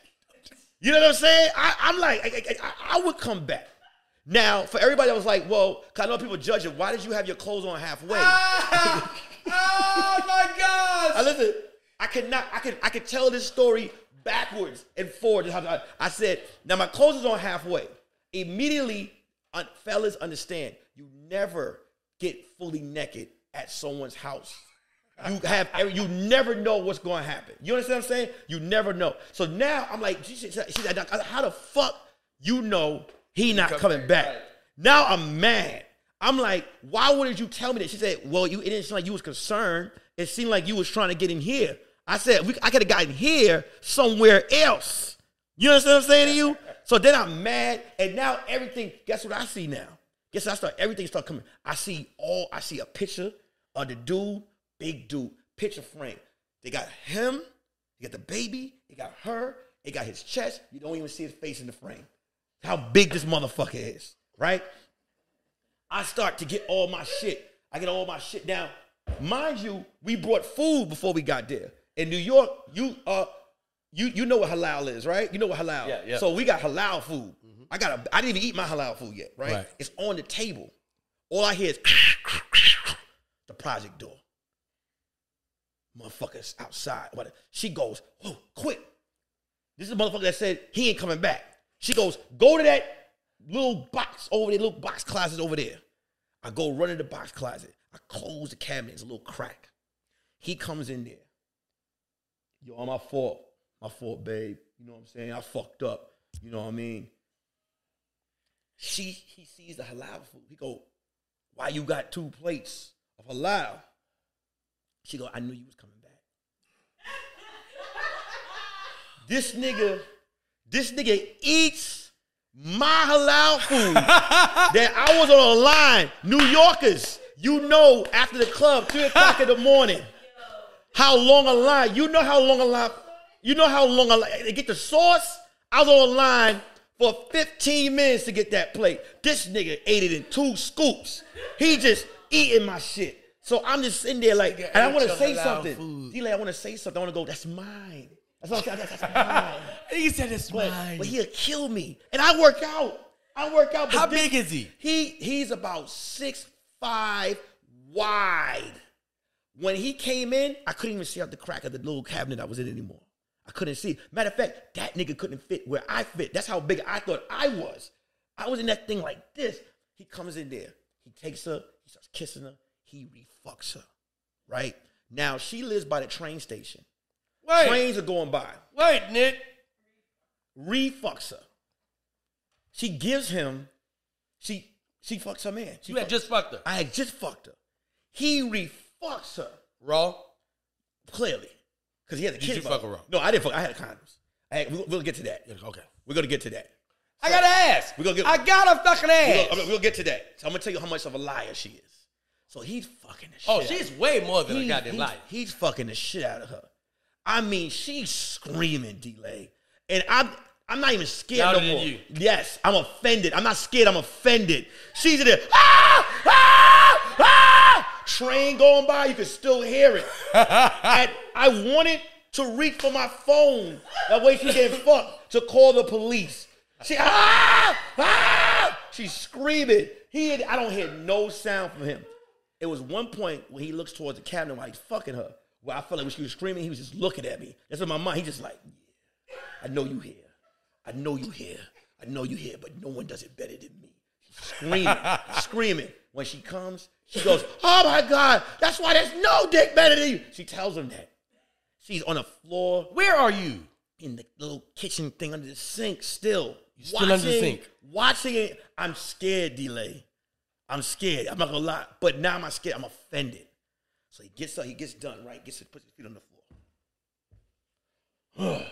You know what I'm saying? I, I'm like, I, I- I would come back. Now, for everybody that was like, well, 'cause I know people judge it. Why did you have your clothes on halfway? Ah, ah, oh my God. I listen. I could not. I could. I could tell this story backwards and forwards. I, I said, now my clothes is on halfway. Immediately, fellas, understand. You never get fully naked at someone's house. You have. every- You never know what's going to happen. You understand what I'm saying? You never know. So now I'm like, she, she, how the fuck you know he not coming back? Now I'm mad. I'm like, why wouldn't you tell me that? She said, well, you it didn't seem like you was concerned. It seemed like you was trying to get in here. I said, we, I could have gotten here somewhere else. You understand what I'm saying to you? [laughs] So then I'm mad, and now everything. Guess what I see now? Guess what I start. Everything start coming. I see all. I see a picture of the dude, big dude, picture frame. They got him. They got the baby. They got her. They got his chest. You don't even see his face in the frame. How big this motherfucker is, right? I start to get all my shit. I get all my shit down. Mind you, we brought food before we got there. In New York, you uh you you know what halal is, right? You know what halal. Yeah, yeah. So we got halal food. I got a I didn't even eat my halal food yet, right? Right. It's on the table. All I hear is project door. Motherfuckers outside. What she goes, whoa, quick. This is a motherfucker that said he ain't coming back. She goes, go to that little box over there, little box closet over there. I go run in the box closet. I close the cabinet. It's a little crack. He comes in there. Yo, my fault. My fault, babe. You know what I'm saying? I fucked up. You know what I mean? She he sees the halal food. He go, why you got two plates of halal? She go, I knew you was coming back. [laughs] this nigga, this nigga eats my halal food [laughs] that I was on a line. New Yorkers, you know, after the club, three o'clock in the morning, how long a line. You know how long a line. You know how long a line. They get the sauce. I was on a line for 15 minutes to get that plate. This nigga ate it in two scoops. He just eating my shit. So I'm just sitting there like, and I want to say something. D'Lai, I want to say something. I want to go, that's mine. That's what I'm saying. That's [laughs] mine. He said it's But, mine. but he'll kill me. And I work out. I work out. How big is he? He he's about six five wide. When he came in, I couldn't even see out the crack of the little cabinet I was in anymore. I couldn't see. Matter of fact, that nigga couldn't fit where I fit. That's how big I thought I was. I was in that thing like this. He comes in there. He takes her. He starts kissing her. He refucks her. Right now, she lives by the train station. Wait, Trains are going by wait, Nick. refucks her. She gives him, she she fucks her man. She You had just fucked her. I had just fucked her. He refucks her Raw. clearly because he had a Did kid. you fuck her. raw? No, I didn't fuck. I had condoms. I had, we'll, we'll get to that. Okay. We're gonna get to that. I gotta ask. We gonna get- I gotta fucking We'll, ask. I mean, we'll get to that. So I'm gonna tell you how much of a liar she is. So he's fucking the shit. oh, out she's of way more than a goddamn he's, liar. He's fucking the shit out of her. I mean, she's screaming, D'Lai, and I'm I'm not even scared Louder no more. you. Yes, I'm offended. I'm not scared. I'm offended. She's in there. Ah, ah, ah! Train going by, you can still hear it. [laughs] and I wanted to reach for my phone. That way she getting fuck to call the police. She ah ah. She's screaming. He had, I don't hear no sound from him. It was one point when he looks towards the cabinet while he's fucking her. Where I felt like when she was screaming, he was just looking at me. That's in my mind. He just like, yeah, I know you here. I know you here. I know you here, but no one does it better than me. Screaming, [laughs] screaming. When she comes, she goes, Oh my God, that's why there's no dick better than you. She tells him that. She's on the floor Where are you? in the little kitchen thing under the sink still. Still under the watching- sink? Watching it. I'm scared, D'Lai. I'm scared. I'm not gonna lie. But now I'm not scared. I'm offended. So he gets up, he gets done, right? Gets it, puts his feet on the floor. [sighs]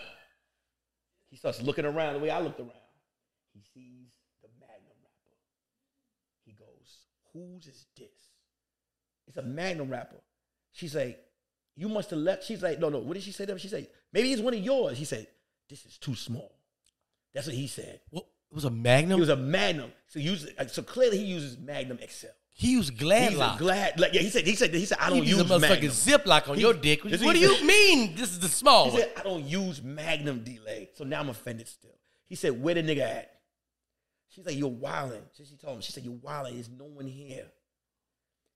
he starts looking around the way I looked around. He sees the Magnum wrapper. He goes, Whose is this? It's a Magnum wrapper. She's like, You must have left. She's like, No, no. What did she say to him? She said, Maybe it's one of yours. He said, This is too small. That's what he said. What? It was a Magnum. It was a Magnum. So use uh, so clearly he uses Magnum XL. he used Glad He's a Lock. glad like yeah, he said he said he said I don't use a motherfucking Magnum. Ziploc on He- your dick. What do you mean? This is the small He one. said, I don't use Magnum D'Lai. So now I'm offended still. He said, Where the nigga at? She's like, You're wilding. So she told him, she said, You're wilding. There's no one here.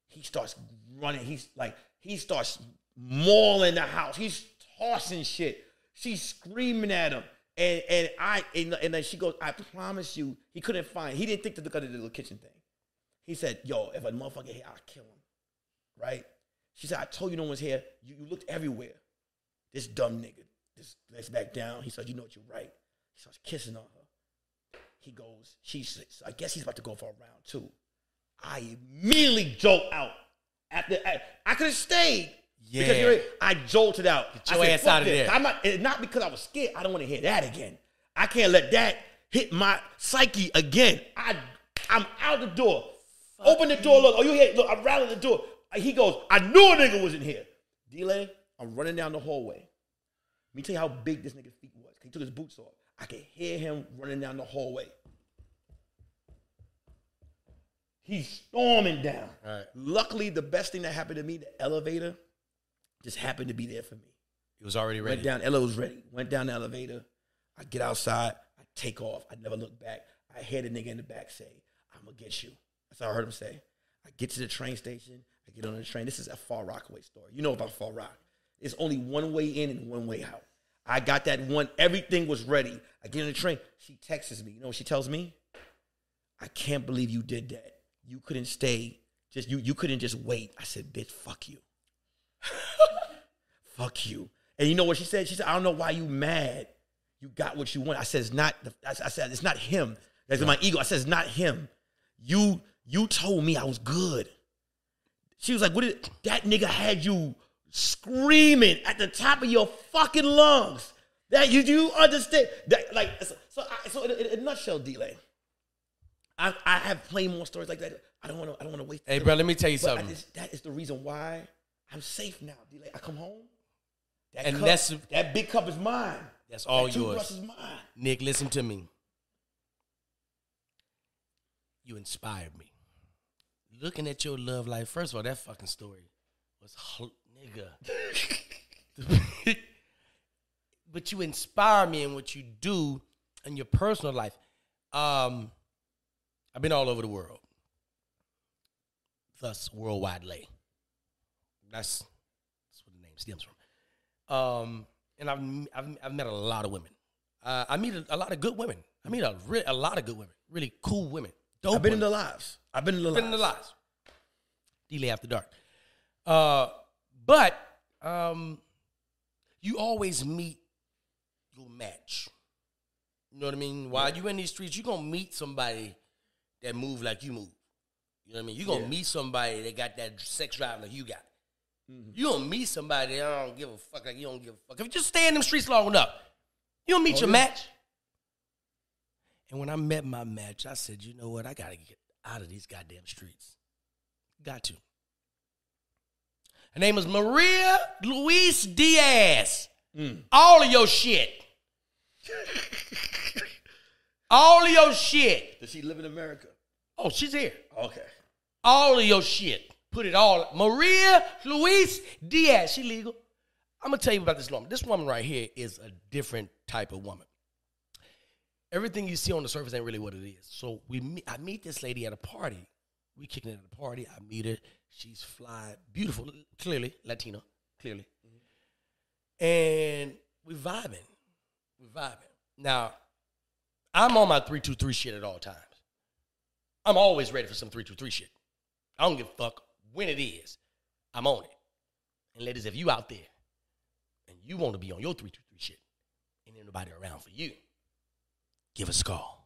He starts running. He's like, he starts mauling the house. He's tossing shit. She's screaming at him. And and I and, and then she goes, I promise you, he couldn't find. He didn't think to look at the little kitchen thing. He said, Yo, if a motherfucker here, I'll kill him. Right? She said, I told you no one's here. You, you looked everywhere. This dumb nigga. This let's back down. He said, You know what, you're right. He starts kissing on her. He goes, she's I guess he's about to go for a round two. I immediately jolt out. After I could have stayed. Because Yeah. you're, I jolted out. Get your I said, ass "Fuck out of this." there. I'm not, not because I was scared. I don't want to hear that again. I can't let that hit my psyche again. I, I'm out the door. Open the door. Look, oh, you here? Look, I'm rattling the door. He goes, I knew a nigga was in here. D'Lai. I'm running down the hallway. Let me tell you how big this nigga's feet was. He took his boots off. I could hear him running down the hallway. He's storming down. Right. Luckily, the best thing that happened to me, the elevator, just happened to be there for me. It was already ready. Went down, Ella was ready. Went down the elevator. I get outside. I take off. I never look back. I hear the nigga in the back say, I'm going to get you. That's all I heard him say. I get to the train station. I get on the train. This is a Far Rockaway story. You know about Far Rock. It's only one way in and one way out. I got that one. Everything was ready. I get on the train. She texts me. You know what she tells me? I can't believe you did that. You couldn't stay. Just you. You couldn't just wait. I said, bitch, fuck you. [laughs] fuck you. And you know what she said? She said, I don't know why you mad. You got what you want. I said, it's not. The, I I said, it's not him. That's my ego. I said, it's not him. You you told me I was good. She was like, what did that nigga had you screaming at the top of your fucking lungs? That you do you understand? That like so. So, I, so in, a- in a nutshell, D'Lai. I I have plenty more stories like that. I don't want to. I don't want to waste. Hey, bro, let me tell you But something. just- that is the reason why I'm safe now. D'Lai. I come home. That And cup, that's- that big cup is mine. That's all that yours. is mine. Nick, listen to me. you inspired me. Looking at your love life, first of all, that fucking story was nigga. [laughs] but you inspire me in what you do in your personal life. Um, I've been all over the world. Thus, worldwide lay. That's that's where the name stems from. Um, and I've, I've I've met a lot of women. Uh, I meet a, a lot of good women. I meet a re- a lot of good women, really cool women. Dope I've been in women. the lives. I've been in the been in the lives. lives. D'Lai after dark. Uh, but um, you always meet your match. You know what I mean? While you in these streets, you're gonna meet somebody that move like you move. You know what I mean? You're gonna Yeah. meet somebody that got that sex drive like you got. Mm-hmm. You don't meet somebody that don't give a fuck like you don't give a fuck. If you just stay in them streets long enough, you don't meet Oh, your yeah. match. And when I met my match, I said, you know what? I gotta get out of these goddamn streets. Got to. Her name is Maria Luis Diaz. Mm. All of your shit. All of your shit. Does she live in America? Oh, she's here. Okay. All of your shit. Put it all. Maria Luis Diaz. She legal. I'm gonna tell you about this woman. This woman right here is a different type of woman. Everything you see on the surface ain't really what it is. So we, meet, I meet this lady at a party. We kicking it at a party. I meet her. She's fly, beautiful, clearly Latina, clearly, and we vibing. We vibing. Now, I'm on my three two three shit at all times. I'm always ready for some three two three shit. I don't give a fuck when it is. I'm on it. And ladies, if you out there and you want to be on your three two three shit, and ain't nobody around for you, give us a call.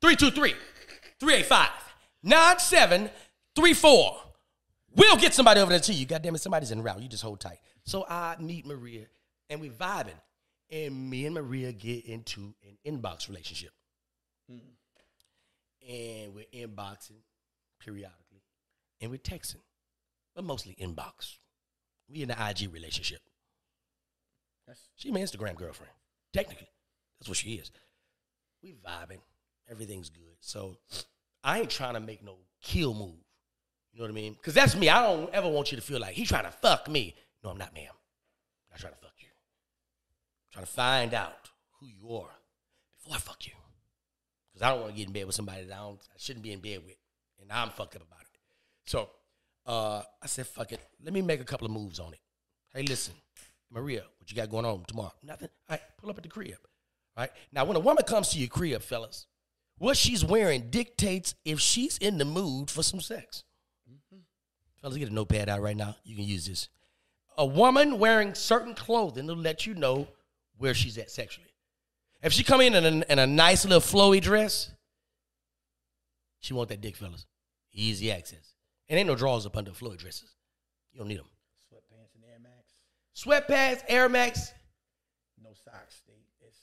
323 385 9734. We'll get somebody over there to you. God damn it, somebody's in route. You just hold tight. So I meet Maria and we vibing. And me and Maria get into an inbox relationship. Mm. And we're inboxing periodically. And we're texting. But mostly inbox. We in the IG relationship. That's- She my Instagram girlfriend. Technically. That's what she is. We vibing. Everything's good. So I ain't trying to make no kill move. You know what I mean? Because that's me. I don't ever want you to feel like he's trying to fuck me. No, I'm not, ma'am. I'm not trying to fuck you. I'm trying to find out who you are before I fuck you. Because I don't want to get in bed with somebody that I, don't, I shouldn't be in bed with. And I'm fucked up about it. So uh, I said, fuck it. Let me make a couple of moves on it. Hey, listen, Maria, what you got going on tomorrow? Nothing. All right, pull up at the crib. All right. Now, when a woman comes to your crib, fellas, what she's wearing dictates if she's in the mood for some sex. Mm-hmm. Fellas, get a notepad out right now. You can use this. A woman wearing certain clothing will let you know where she's at sexually. If she come in in a, in a nice little flowy dress, she want that dick, fellas. Easy access. And ain't no drawers up under flowy dresses. You don't need them. Sweatpants and Air Max. Sweatpants, Air Max, No socks. They, it's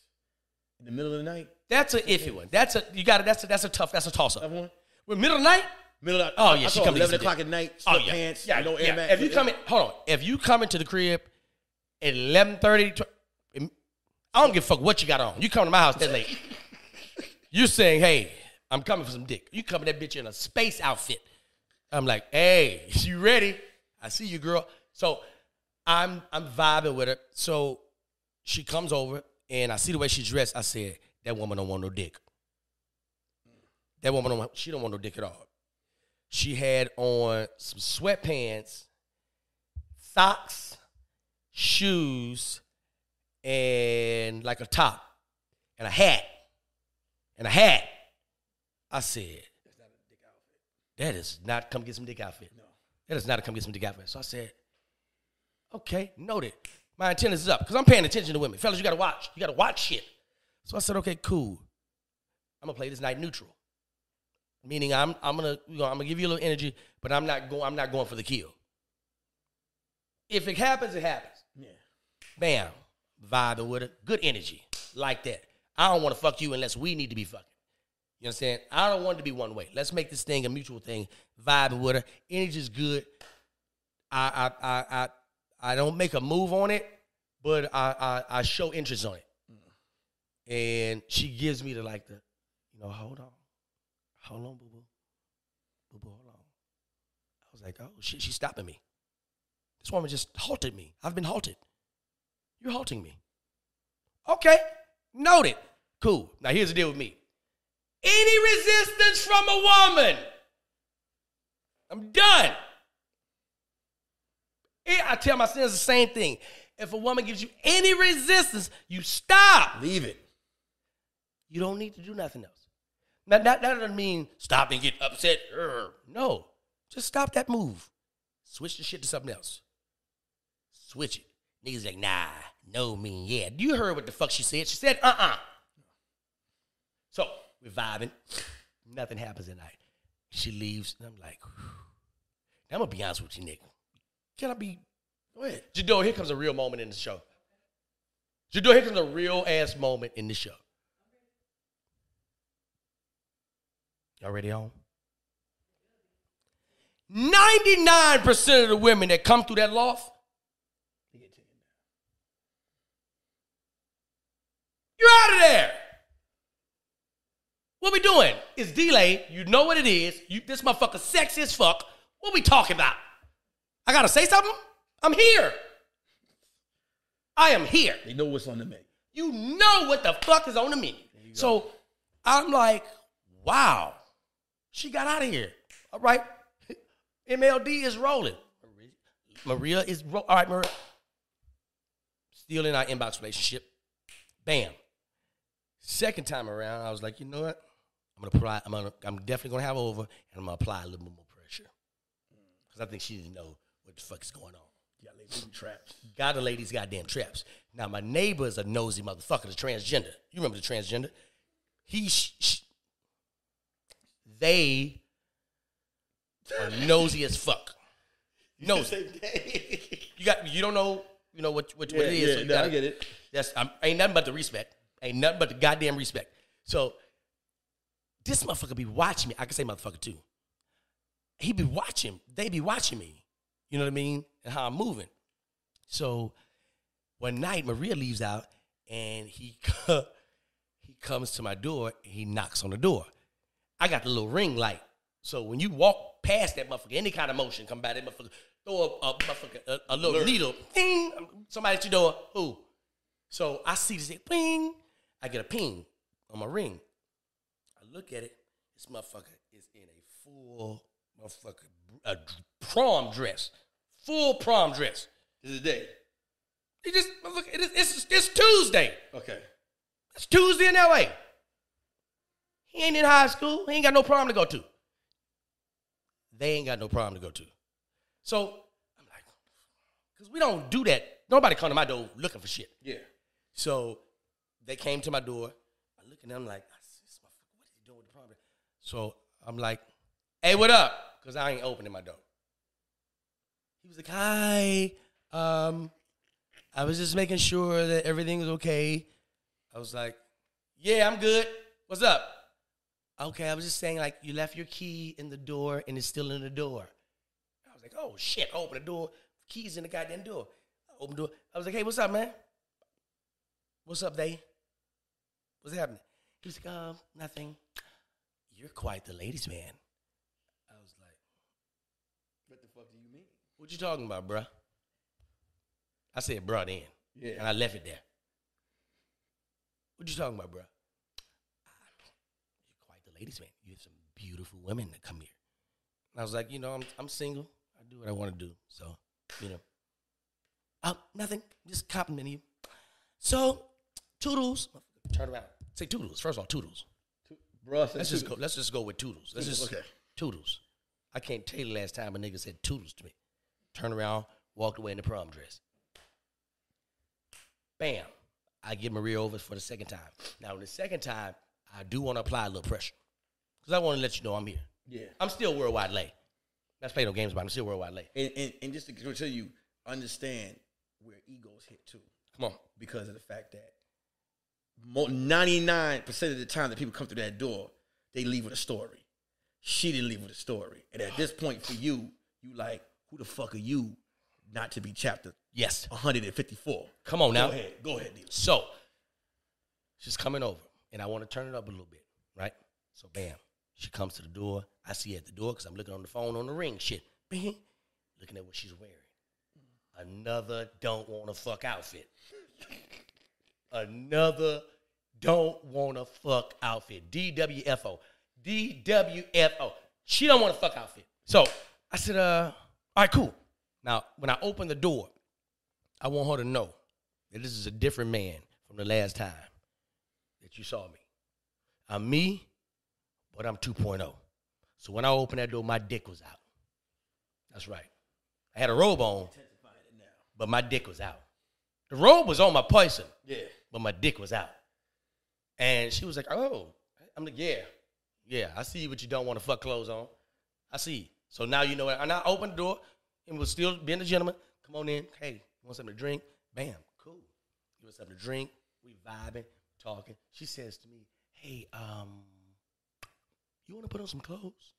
in the middle of the night. that's an iffy one. That's a you got it. That's a that's a tough. That's a toss up. One. With middle of the night. Middle of the, Oh, yeah, I she saw come eleven o'clock at night. Oh Sweatpants. yeah, yeah, no Air yeah. Max. If you come in, hold on. If you come into the crib at eleven thirty, I don't give a fuck what you got on. You come to my house that late. [laughs] You're saying, "Hey, I'm coming for some dick." You coming that bitch in a space outfit. I'm like, "Hey, [laughs] you ready? I see you, girl." So I'm I'm vibing with her. So she comes over and I see the way she's dressed. I said, "That woman don't want no dick. That woman don't. She don't want no dick at all." She had on some sweatpants, socks, shoes, and like a top, and a hat, and a hat. I said, "That is not come get some dick outfit. No, that is not a come get some dick outfit." So I said, "Okay, noted. My antenna is up because I'm paying attention to women, fellas. You gotta watch. You gotta watch shit." So I said, "Okay, cool. I'm gonna play this night neutral." Meaning I'm I'm gonna you know, I'm gonna give you a little energy, but I'm not going I'm not going for the kill. If it happens, it happens. Yeah. Bam, vibing with it, good energy like that. I don't want to fuck you unless we need to be fucking. You know understand? I don't want it to be one way. Let's make this thing a mutual thing. Vibing with her, energy's good. I I I I, I don't make a move on it, but I, I I show interest on it. And she gives me the like the, you know, hold on. Hold on, boo boo. boo boo, hold on. I was like, oh shit, she's stopping me. This woman just halted me. I've been halted. You're halting me. Okay, noted. Cool. Now here's the deal with me. Any resistance from a woman, I'm done. I tell my sons the same thing. If a woman gives you any resistance, you stop. Leave it. You don't need to do nothing else. Now, that, that doesn't mean stop and get upset. No, just stop that move. Switch the shit to something else. Switch it. Niggas like, nah, no mean yeah. You heard what the fuck she said. She said, uh-uh. So we're vibing. Nothing happens at night. She leaves, and I'm like, I'm gonna be honest with you, nigga. Can I be? Go ahead. Jador, here comes a real moment in the show. Jador, here comes a real ass moment in the show. Y'all ready on? 99% of the women that come through that loft, you're out of there. What we doing? It's D'Lai. You know what it is. You this motherfucker sexy as fuck. What we talking about? I gotta say something? I'm here. I am here. They know what's on the menu. You know what the fuck is on the menu. So I'm like, wow, she got out of here. All right. [laughs] MLD is rolling. Maria is ro- all right, Maria. Still in our inbox relationship. Bam. Second time around, I was like, you know what? I'm gonna apply. I'm gonna. I'm definitely gonna have over, and I'm gonna apply a little bit more pressure because I think she didn't know what the fuck is going on. Yeah, they booby traps. Got the ladies goddamn traps. Now my neighbor is a nosy motherfucker, the transgender. You remember the transgender? He, sh- sh- they are [laughs] nosy as fuck. Nosy. You got, you don't know, you know what what, what it is. yeah, so you no, I gotta- get it. That's I'm, ain't nothing but the respect. Ain't nothing but the goddamn respect. So this motherfucker be watching me. I can say motherfucker too. He be watching. They be watching me. You know what I mean? And how I'm moving. So one night Maria leaves out and he [laughs] he comes to my door and he knocks on the door. I got the little ring light. So when you walk past that motherfucker, any kind of motion come by that motherfucker, throw a, a motherfucker a, a little needle, ding, somebody at your door. Who? So I see this ping. I get a ping on my ring. Look at it. This motherfucker is in a full motherfucker a prom dress, full prom dress. This is the day. He just motherfucker. It is, it's it's Tuesday. Okay. It's Tuesday in L.A. He ain't in high school. He ain't got no prom to go to. They ain't got no prom to go to. So I'm like, because we don't do that. Nobody come to my door looking for shit. Yeah. So they came to my door. I look at them like, I see this motherfucker, what is he doing with the prom? So I'm like, hey, what up? Because I ain't opening my door. He was like, hi. Um, I was just making sure that everything was okay. I was like, yeah, I'm good. What's up? Okay, I was just saying, like, you left your key in the door and it's still in the door. I was like, oh shit, open the door, keys in the goddamn door. I open the door. I was like, hey, what's up, man? What's up, they? What's happening? He was like, um, nothing. You're quite the ladies' man. I was like, What the fuck do you mean? what you talking about, bruh? I said, bruh, then. Yeah. And I left it there. What you talking about, bruh? "Ah, You're quite the ladies' man. You have some beautiful women that come here. And I was like, you know, I'm I'm single. I do what I want to do. So, you know. Oh, nothing. Just complimenting you. So, toodles. Turn around. Say toodles. First of all, toodles. Bro, Let's just go. Let's just go with toodles. Let's just Okay. toodles. I can't tell you the last time a nigga said toodles to me. Turned around, walked away in the prom dress. Bam. I get Maria over for the second time. Now, the second time, I do want to apply a little pressure because I want to let you know I'm here. Yeah. I'm still worldwide lay. Let's play no games about it. I'm still worldwide lay. And, and, and just to tell you, understand where egos hit too. Come on. because of the fact that ninety nine percent of the time that people come through that door, they leave with a story. She didn't leave with a story, and at this point for you, you like, who the fuck are you, not to be chapter Yes. one hundred and fifty four? Come on now. Go ahead, go ahead. So she's coming over, and I want to turn it up a little bit, right? So bam, She comes to the door. I see her at the door because I'm looking on the phone on the ring shit. Bing. Looking at what she's wearing. Another don't want to fuck outfit. Another don't want to fuck outfit. DWFO. DWFO. She don't want to fuck outfit. So I said, uh, all right, cool. Now, when I open the door, I want her to know that this is a different man from the last time that you saw me. I'm me, but I'm 2.0. So when I opened that door, my dick was out. That's right. I had a robe on, but my dick was out. The robe was on my person, Yeah. But my dick was out. And she was like, "Oh," I'm like, "Yeah, yeah, I see what you don't want to fuck clothes on. I see. So now you know it." And I opened the door and was still being a gentleman. Come on in. Hey, you want something to drink? Bam, cool. Give us something to drink. We vibing, talking. She says to me, "Hey, um, you want to put on some clothes?"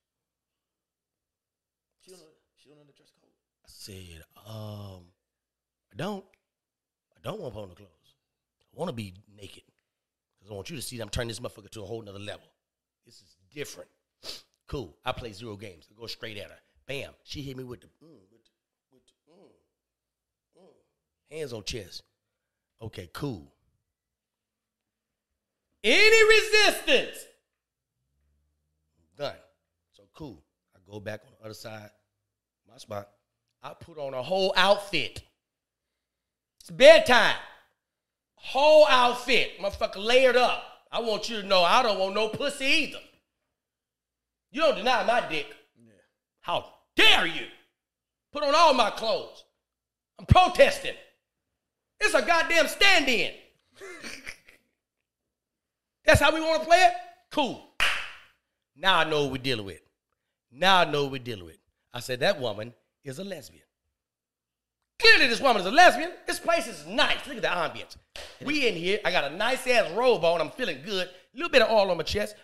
She don't know. She don't know the dress code. I said, um, I don't. I don't want to put on the clothes. I want to be naked. Because I want you to see that I'm turning this motherfucker to a whole nother level. This is different. Cool. I play zero games. I go straight at her. Bam. She hit me with the, mm, with the, with the mm, mm. hands on chest. Okay, cool. Any resistance? Done. So cool. I go back on the other side, my spot. I put on a whole outfit. It's bedtime. Whole outfit. Motherfucker layered up. I want you to know I don't want no pussy either. You don't deny my dick. Yeah. How dare you? Put on all my clothes. I'm protesting. It's a goddamn stand in. [laughs] That's how we want to play it? Cool. Now I know what we're dealing with. Now I know what we're dealing with. I said, that woman is a lesbian. Clearly, this woman is a lesbian. This place is nice. Look at the ambience. We in here. I got a nice ass robe on. I'm feeling good. A little bit of oil on my chest.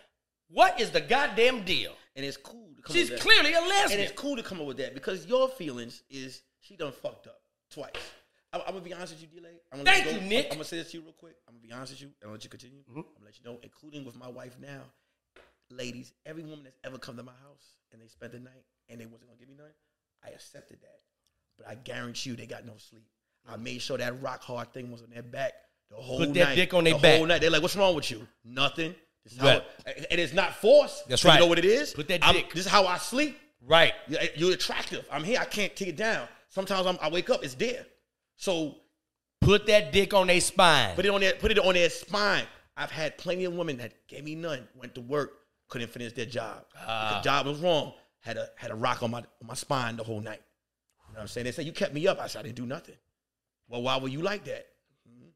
What is the goddamn deal? And it's cool to come She's up with clearly a that. And lesbian. it's cool to come up with that because your feelings is she done fucked up twice. I'm, I'm gonna be honest with you, D'Lai. I'm gonna Thank go. you, Nick. I'm, I'm gonna say this to you real quick. I'm gonna be honest with you, and I'll let you continue. Mhm. I'm gonna let you know, including with my wife now, ladies. Every woman that's ever come to my house and they spent the night and they wasn't gonna give me none, I accepted that. But I guarantee you, they got no sleep. I made sure that rock hard thing was on their back the whole Put night. Put that dick on their the back. whole night. They're like, "What's wrong with you? Nothing." This is how Right. it- and it's not forced. That's So right. You know what it is? Put that I'm- dick. This is how I sleep. right. You- You're attractive. I'm here. I can't take it down. Sometimes I'm, I wake up, it's there. So Put that dick on their spine. put it on their put it on their spine. I've had plenty of women that gave me none, went to work, couldn't finish their job. Ah. The job was wrong. Had a had a rock on my on my spine the whole night. You know what I'm saying? They said you kept me up. I said I didn't do nothing. Well, why were you like that? Mhm.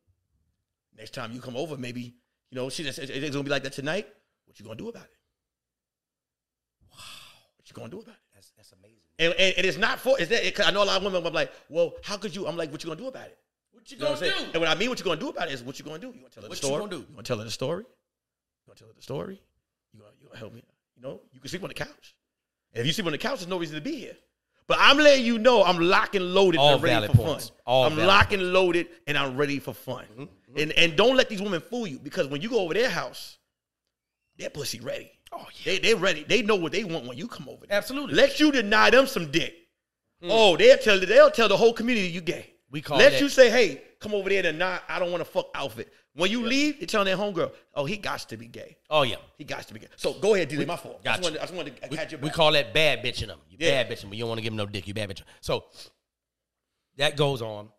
Next time you come over, maybe you know she just it's gonna be like that tonight. What you gonna do about it? Wow. What you gonna do about it? That's, that's amazing. And, and, and it's not for it's that because I know a lot of women are like, well, how could you? I'm like, what you gonna do about it? What you You gonna what I'm do? And what I mean, what you gonna do about it is what you gonna do. You gonna tell her What the you story? gonna do? You gonna tell her the story? You gonna tell her the story? You gonna you gonna help me? You know, you can sleep on the couch. And if you sleep on the couch, there's no reason to be here. But I'm letting you know I'm locked and loaded All and ready valid for points. fun. All I'm valid locked and loaded and I'm ready for fun. Mm-hmm, And and don't let these women fool you because when you go over their house, they're pussy ready. Oh, yeah. They they ready. They know what they want when you come over. there. Absolutely. Let you deny them some dick. Oh, they'll tell they'll tell the whole community you gay. We call Let that- you say, hey, come over there to not. I don't want to fuck outfit. When you leave, you're telling that homegirl, oh, he got to be gay. Oh, yeah. He got to be gay. So go ahead, D. My fault. I Gotcha. just wanted, I just wanted to We, catch your we call that bad bitching them. You Yeah. bad bitching, but you don't want to give them no dick. You bad bitching. So that goes on.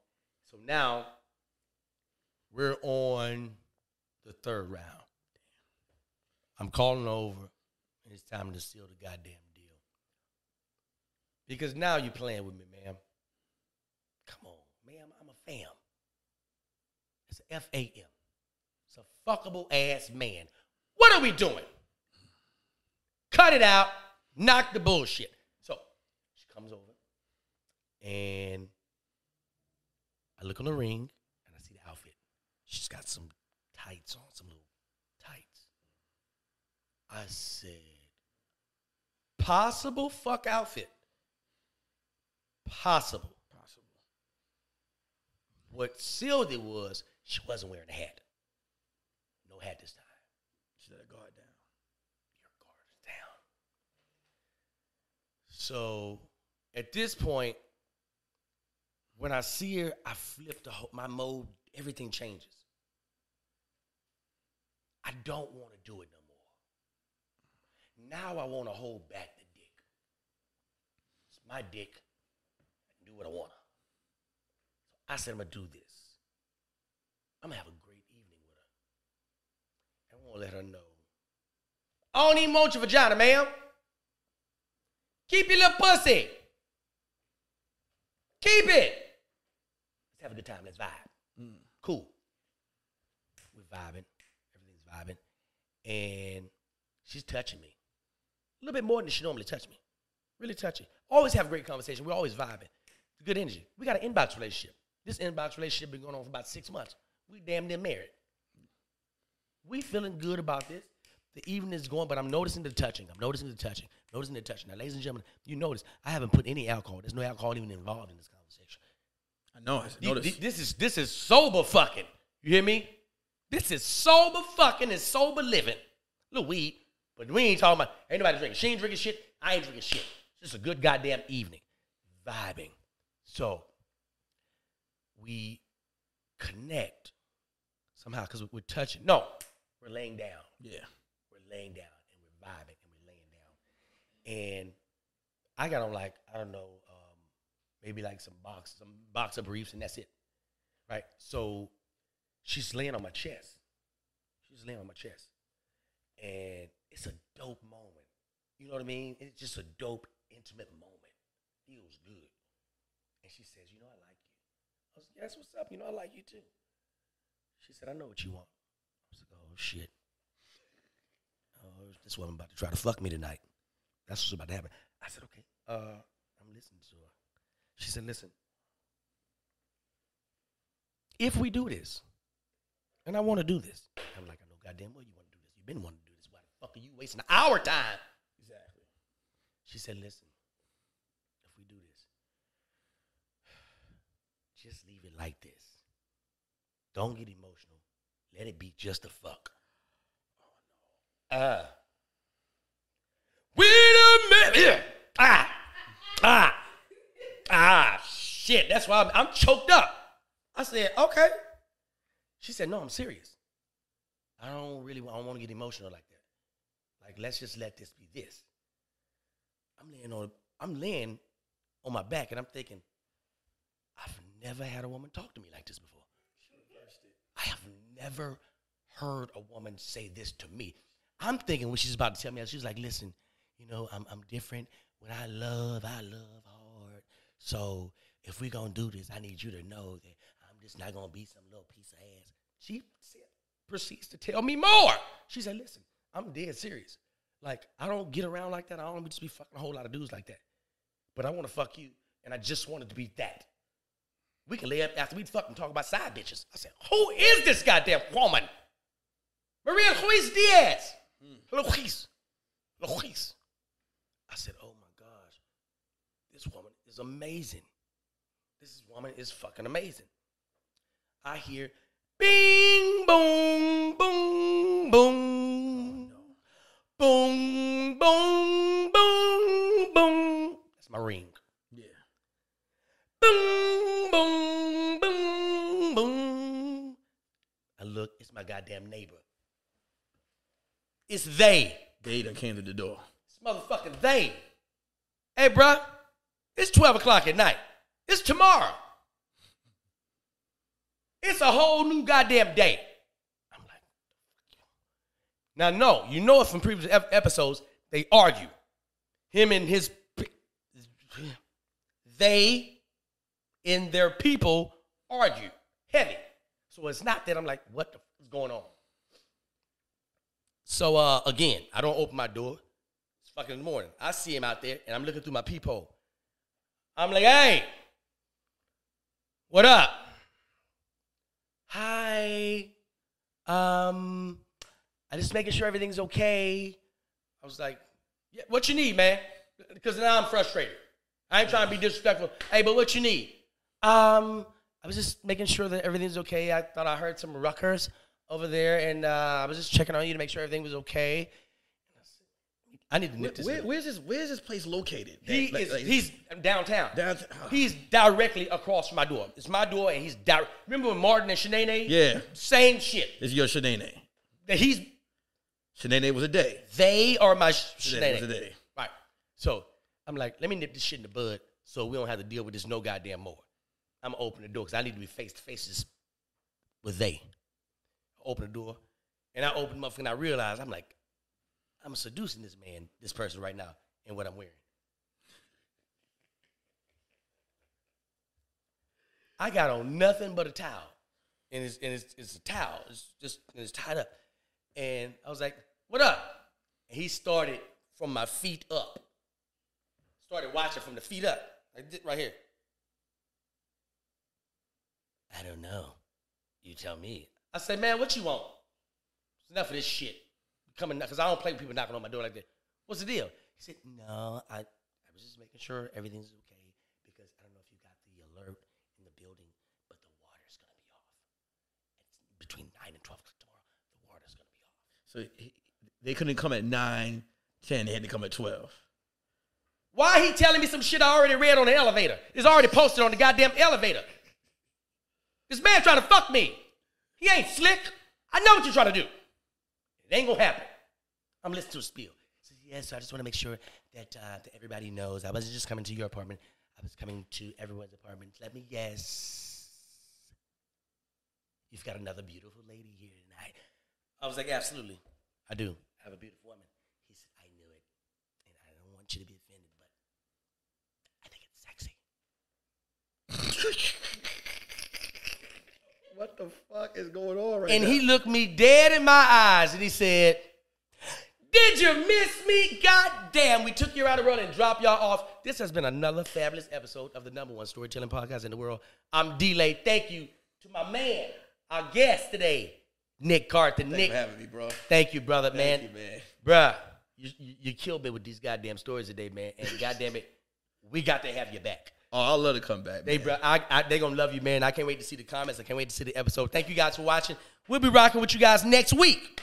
So now we're on the third round. I'm calling over, and it's time to seal the goddamn deal. Because now you're playing with me, ma'am. Come on, ma'am. I'm a fam. It's a F A M. It's a fuckable ass man. What are we doing? Cut it out. Knock the bullshit. So she comes over, and I look on the ring, and I see the outfit. She's got some tights on, some little tights. I said, possible fuck outfit. Possible. Possible. What sealed it was she wasn't wearing a hat. No hat this time. She let her guard down. Your guard is down. So at this point, when I see her, I flip the whole, my mode. Everything changes. I don't want to do it no more. Now I want to hold back the dick. It's my dick. I can do what I want. to. So I said I'm gonna do this. I'm gonna have a great evening with her. I want to let her know. I don't even want your vagina, ma'am. Keep your little pussy. Keep it. Let's have a good time. Let's vibe. Mm. Cool. We're vibing. Everything's vibing. And she's touching me. A little bit more than she normally touch me. Really touchy. Always have a great conversation. We're always vibing. Good energy. We got an inbox relationship. This inbox relationship been going on for about six months. We damn near married. We feeling good about this. The evening is going, but I'm noticing the touching. I'm noticing the touching. Noticing the touching. Now, ladies and gentlemen, you notice I haven't put any alcohol. There's no alcohol even involved in this conversation. I know. I noticed. thi- This is this is sober fucking. You hear me? This is sober fucking and sober living. A little weed, but we ain't talking about. Ain't nobody drinking. She ain't drinking shit. I ain't drinking shit. It's just a good goddamn evening, vibing. So we connect somehow because we're touching. No, we're laying down yeah. we're laying down and we're vibing and we're laying down. And I got on like, I don't know, um, maybe like some box, some boxer briefs, and that's it. Right? So she's laying on my chest. She's laying on my chest. And it's a dope moment. You know what I mean? It's just a dope, intimate moment. Feels good. And she says, You know, I like. I was like, Yes, what's up? You know, I like you too. She said, I know what you want. I was like, Oh, shit. Oh, this woman about to try to fuck me tonight. That's what's about to happen. I said, okay. Uh, I'm listening to her. She said, listen. If we do this, and I want to do this, I'm like, I know goddamn well you want to do this. You've been wanting to do this. Why the fuck are you wasting our time? Exactly. She said, listen, if we do this, just leave it like this. Don't get emotional. Let it be just a fuck. Oh no. Uh. Wait a minute. Ah. Ah. Ah. Shit. That's why I'm, I'm choked up. I said, okay. She said, no, I'm serious. I don't really I don't want to get emotional like that. Like, let's just let this be this. I'm laying on I'm laying on my back and I'm thinking, never had a woman talk to me like this before. I have never heard a woman say this to me. I'm thinking when she's about to tell me, she's like, listen, you know, I'm I'm different. When I love, I love hard. So if we're gonna do this, I need you to know that I'm just not gonna be some little piece of ass. She proceeds to tell me more. She said, listen, I'm dead serious. Like, I don't get around like that. I don't just be fucking a whole lot of dudes like that. But I want to fuck you, and I just wanted to be that. We can lay up after we fucking talk about side bitches. I said, who is this goddamn woman? Maria Luis Diaz. Hmm. Luis. Luis. I said, oh my gosh, this woman is amazing. This woman is fucking amazing. I hear bing, boom, boom, boom. Oh, boom, boom, boom, boom. That's my ring. Boom, boom, boom, boom. I look, it's my goddamn neighbor. It's they. They done came to the door. It's motherfucking they. Hey, bruh, it's 12 o'clock at night. It's tomorrow. It's a whole new goddamn day. I'm like, what the fuck you now, no, you know it from previous ep- episodes, they argue. Him and his, they and their people argue heavy. So it's not that I'm like, what the f- is going on? So uh, again, I don't open my door. It's fucking in the morning. I see him out there, and I'm looking through my peephole. I'm like, hey, what up? Hi. Um, I just making sure everything's okay. I was like, yeah, what you need, man? Because now I'm frustrated. I ain't trying to be disrespectful. Hey, but what you need? Um, I was just making sure that everything's okay. I thought I heard some ruckers over there, and uh, I was just checking on you to make sure everything was okay. I need to nip this. where- where's this? Where's this place located? he Like- is. like- he's downtown. Downtown. He's directly across from my door. It's my door, and he's direct. Remember when Martin and Shanae? Yeah. Same shit. It's your Shanae. That he's Shanae was a day. they are my sh- Shanae Shanae. was a day. Right. So I'm like, let me nip this shit in the bud, so we don't have to deal with this no goddamn more. I'm gonna open the door because I need to be face to face with they. Open the door, and I open them up, and I realize I'm like, I'm seducing this man, this person right now, in what I'm wearing. I got on nothing but a towel, and it's and it's, it's a towel. It's just it's tied up, and I was like, "What up?" And he started from my feet up. Started watching from the feet up, like right here. I don't know. You tell me. I said, "Man, what you want?" It's enough of this shit. Coming because I don't play with people knocking on my door like that. What's the deal? He said, "No, I, I was just making sure everything's okay because I don't know if you got the alert in the building, but the water's gonna be off. It's between nine and twelve o'clock tomorrow. The water's gonna be off." So he, they couldn't come at 9, 10. They had to come at 12. Why he telling me some shit I already read on the elevator? It's already posted on the goddamn elevator. This man trying to fuck me. He ain't slick. I know what you're trying to do. It ain't gonna happen. I'm listening to a spiel. He says, yes, so I just want to make sure that, uh, that everybody knows I wasn't just coming to your apartment. I was coming to everyone's apartment. Let me guess. You've got another beautiful lady here tonight. I was like, absolutely. I do. I have a beautiful woman. He said, I knew it. And I don't want you to be offended, but I think it's sexy. [laughs] What the fuck is going on right And he looked me dead in my eyes and he said, Did you miss me? God damn, we took you out of the road and dropped y'all off. This has been another fabulous episode of the number one storytelling podcast in the world. I'm D'Lai. Thank you to my man, our guest today, Nick Carthan. Thanks Nick, for having me, bro. thank you, brother, man. Thank you, man. Bruh, you, you, you killed me with these goddamn stories today, man. And goddamn it, we got to have you back. Oh, I'd love to come back. They, man. bro, I, I, they gonna love you, man. I can't wait to see the comments. I can't wait to see the episode. Thank you guys for watching. We'll be rocking with you guys next week.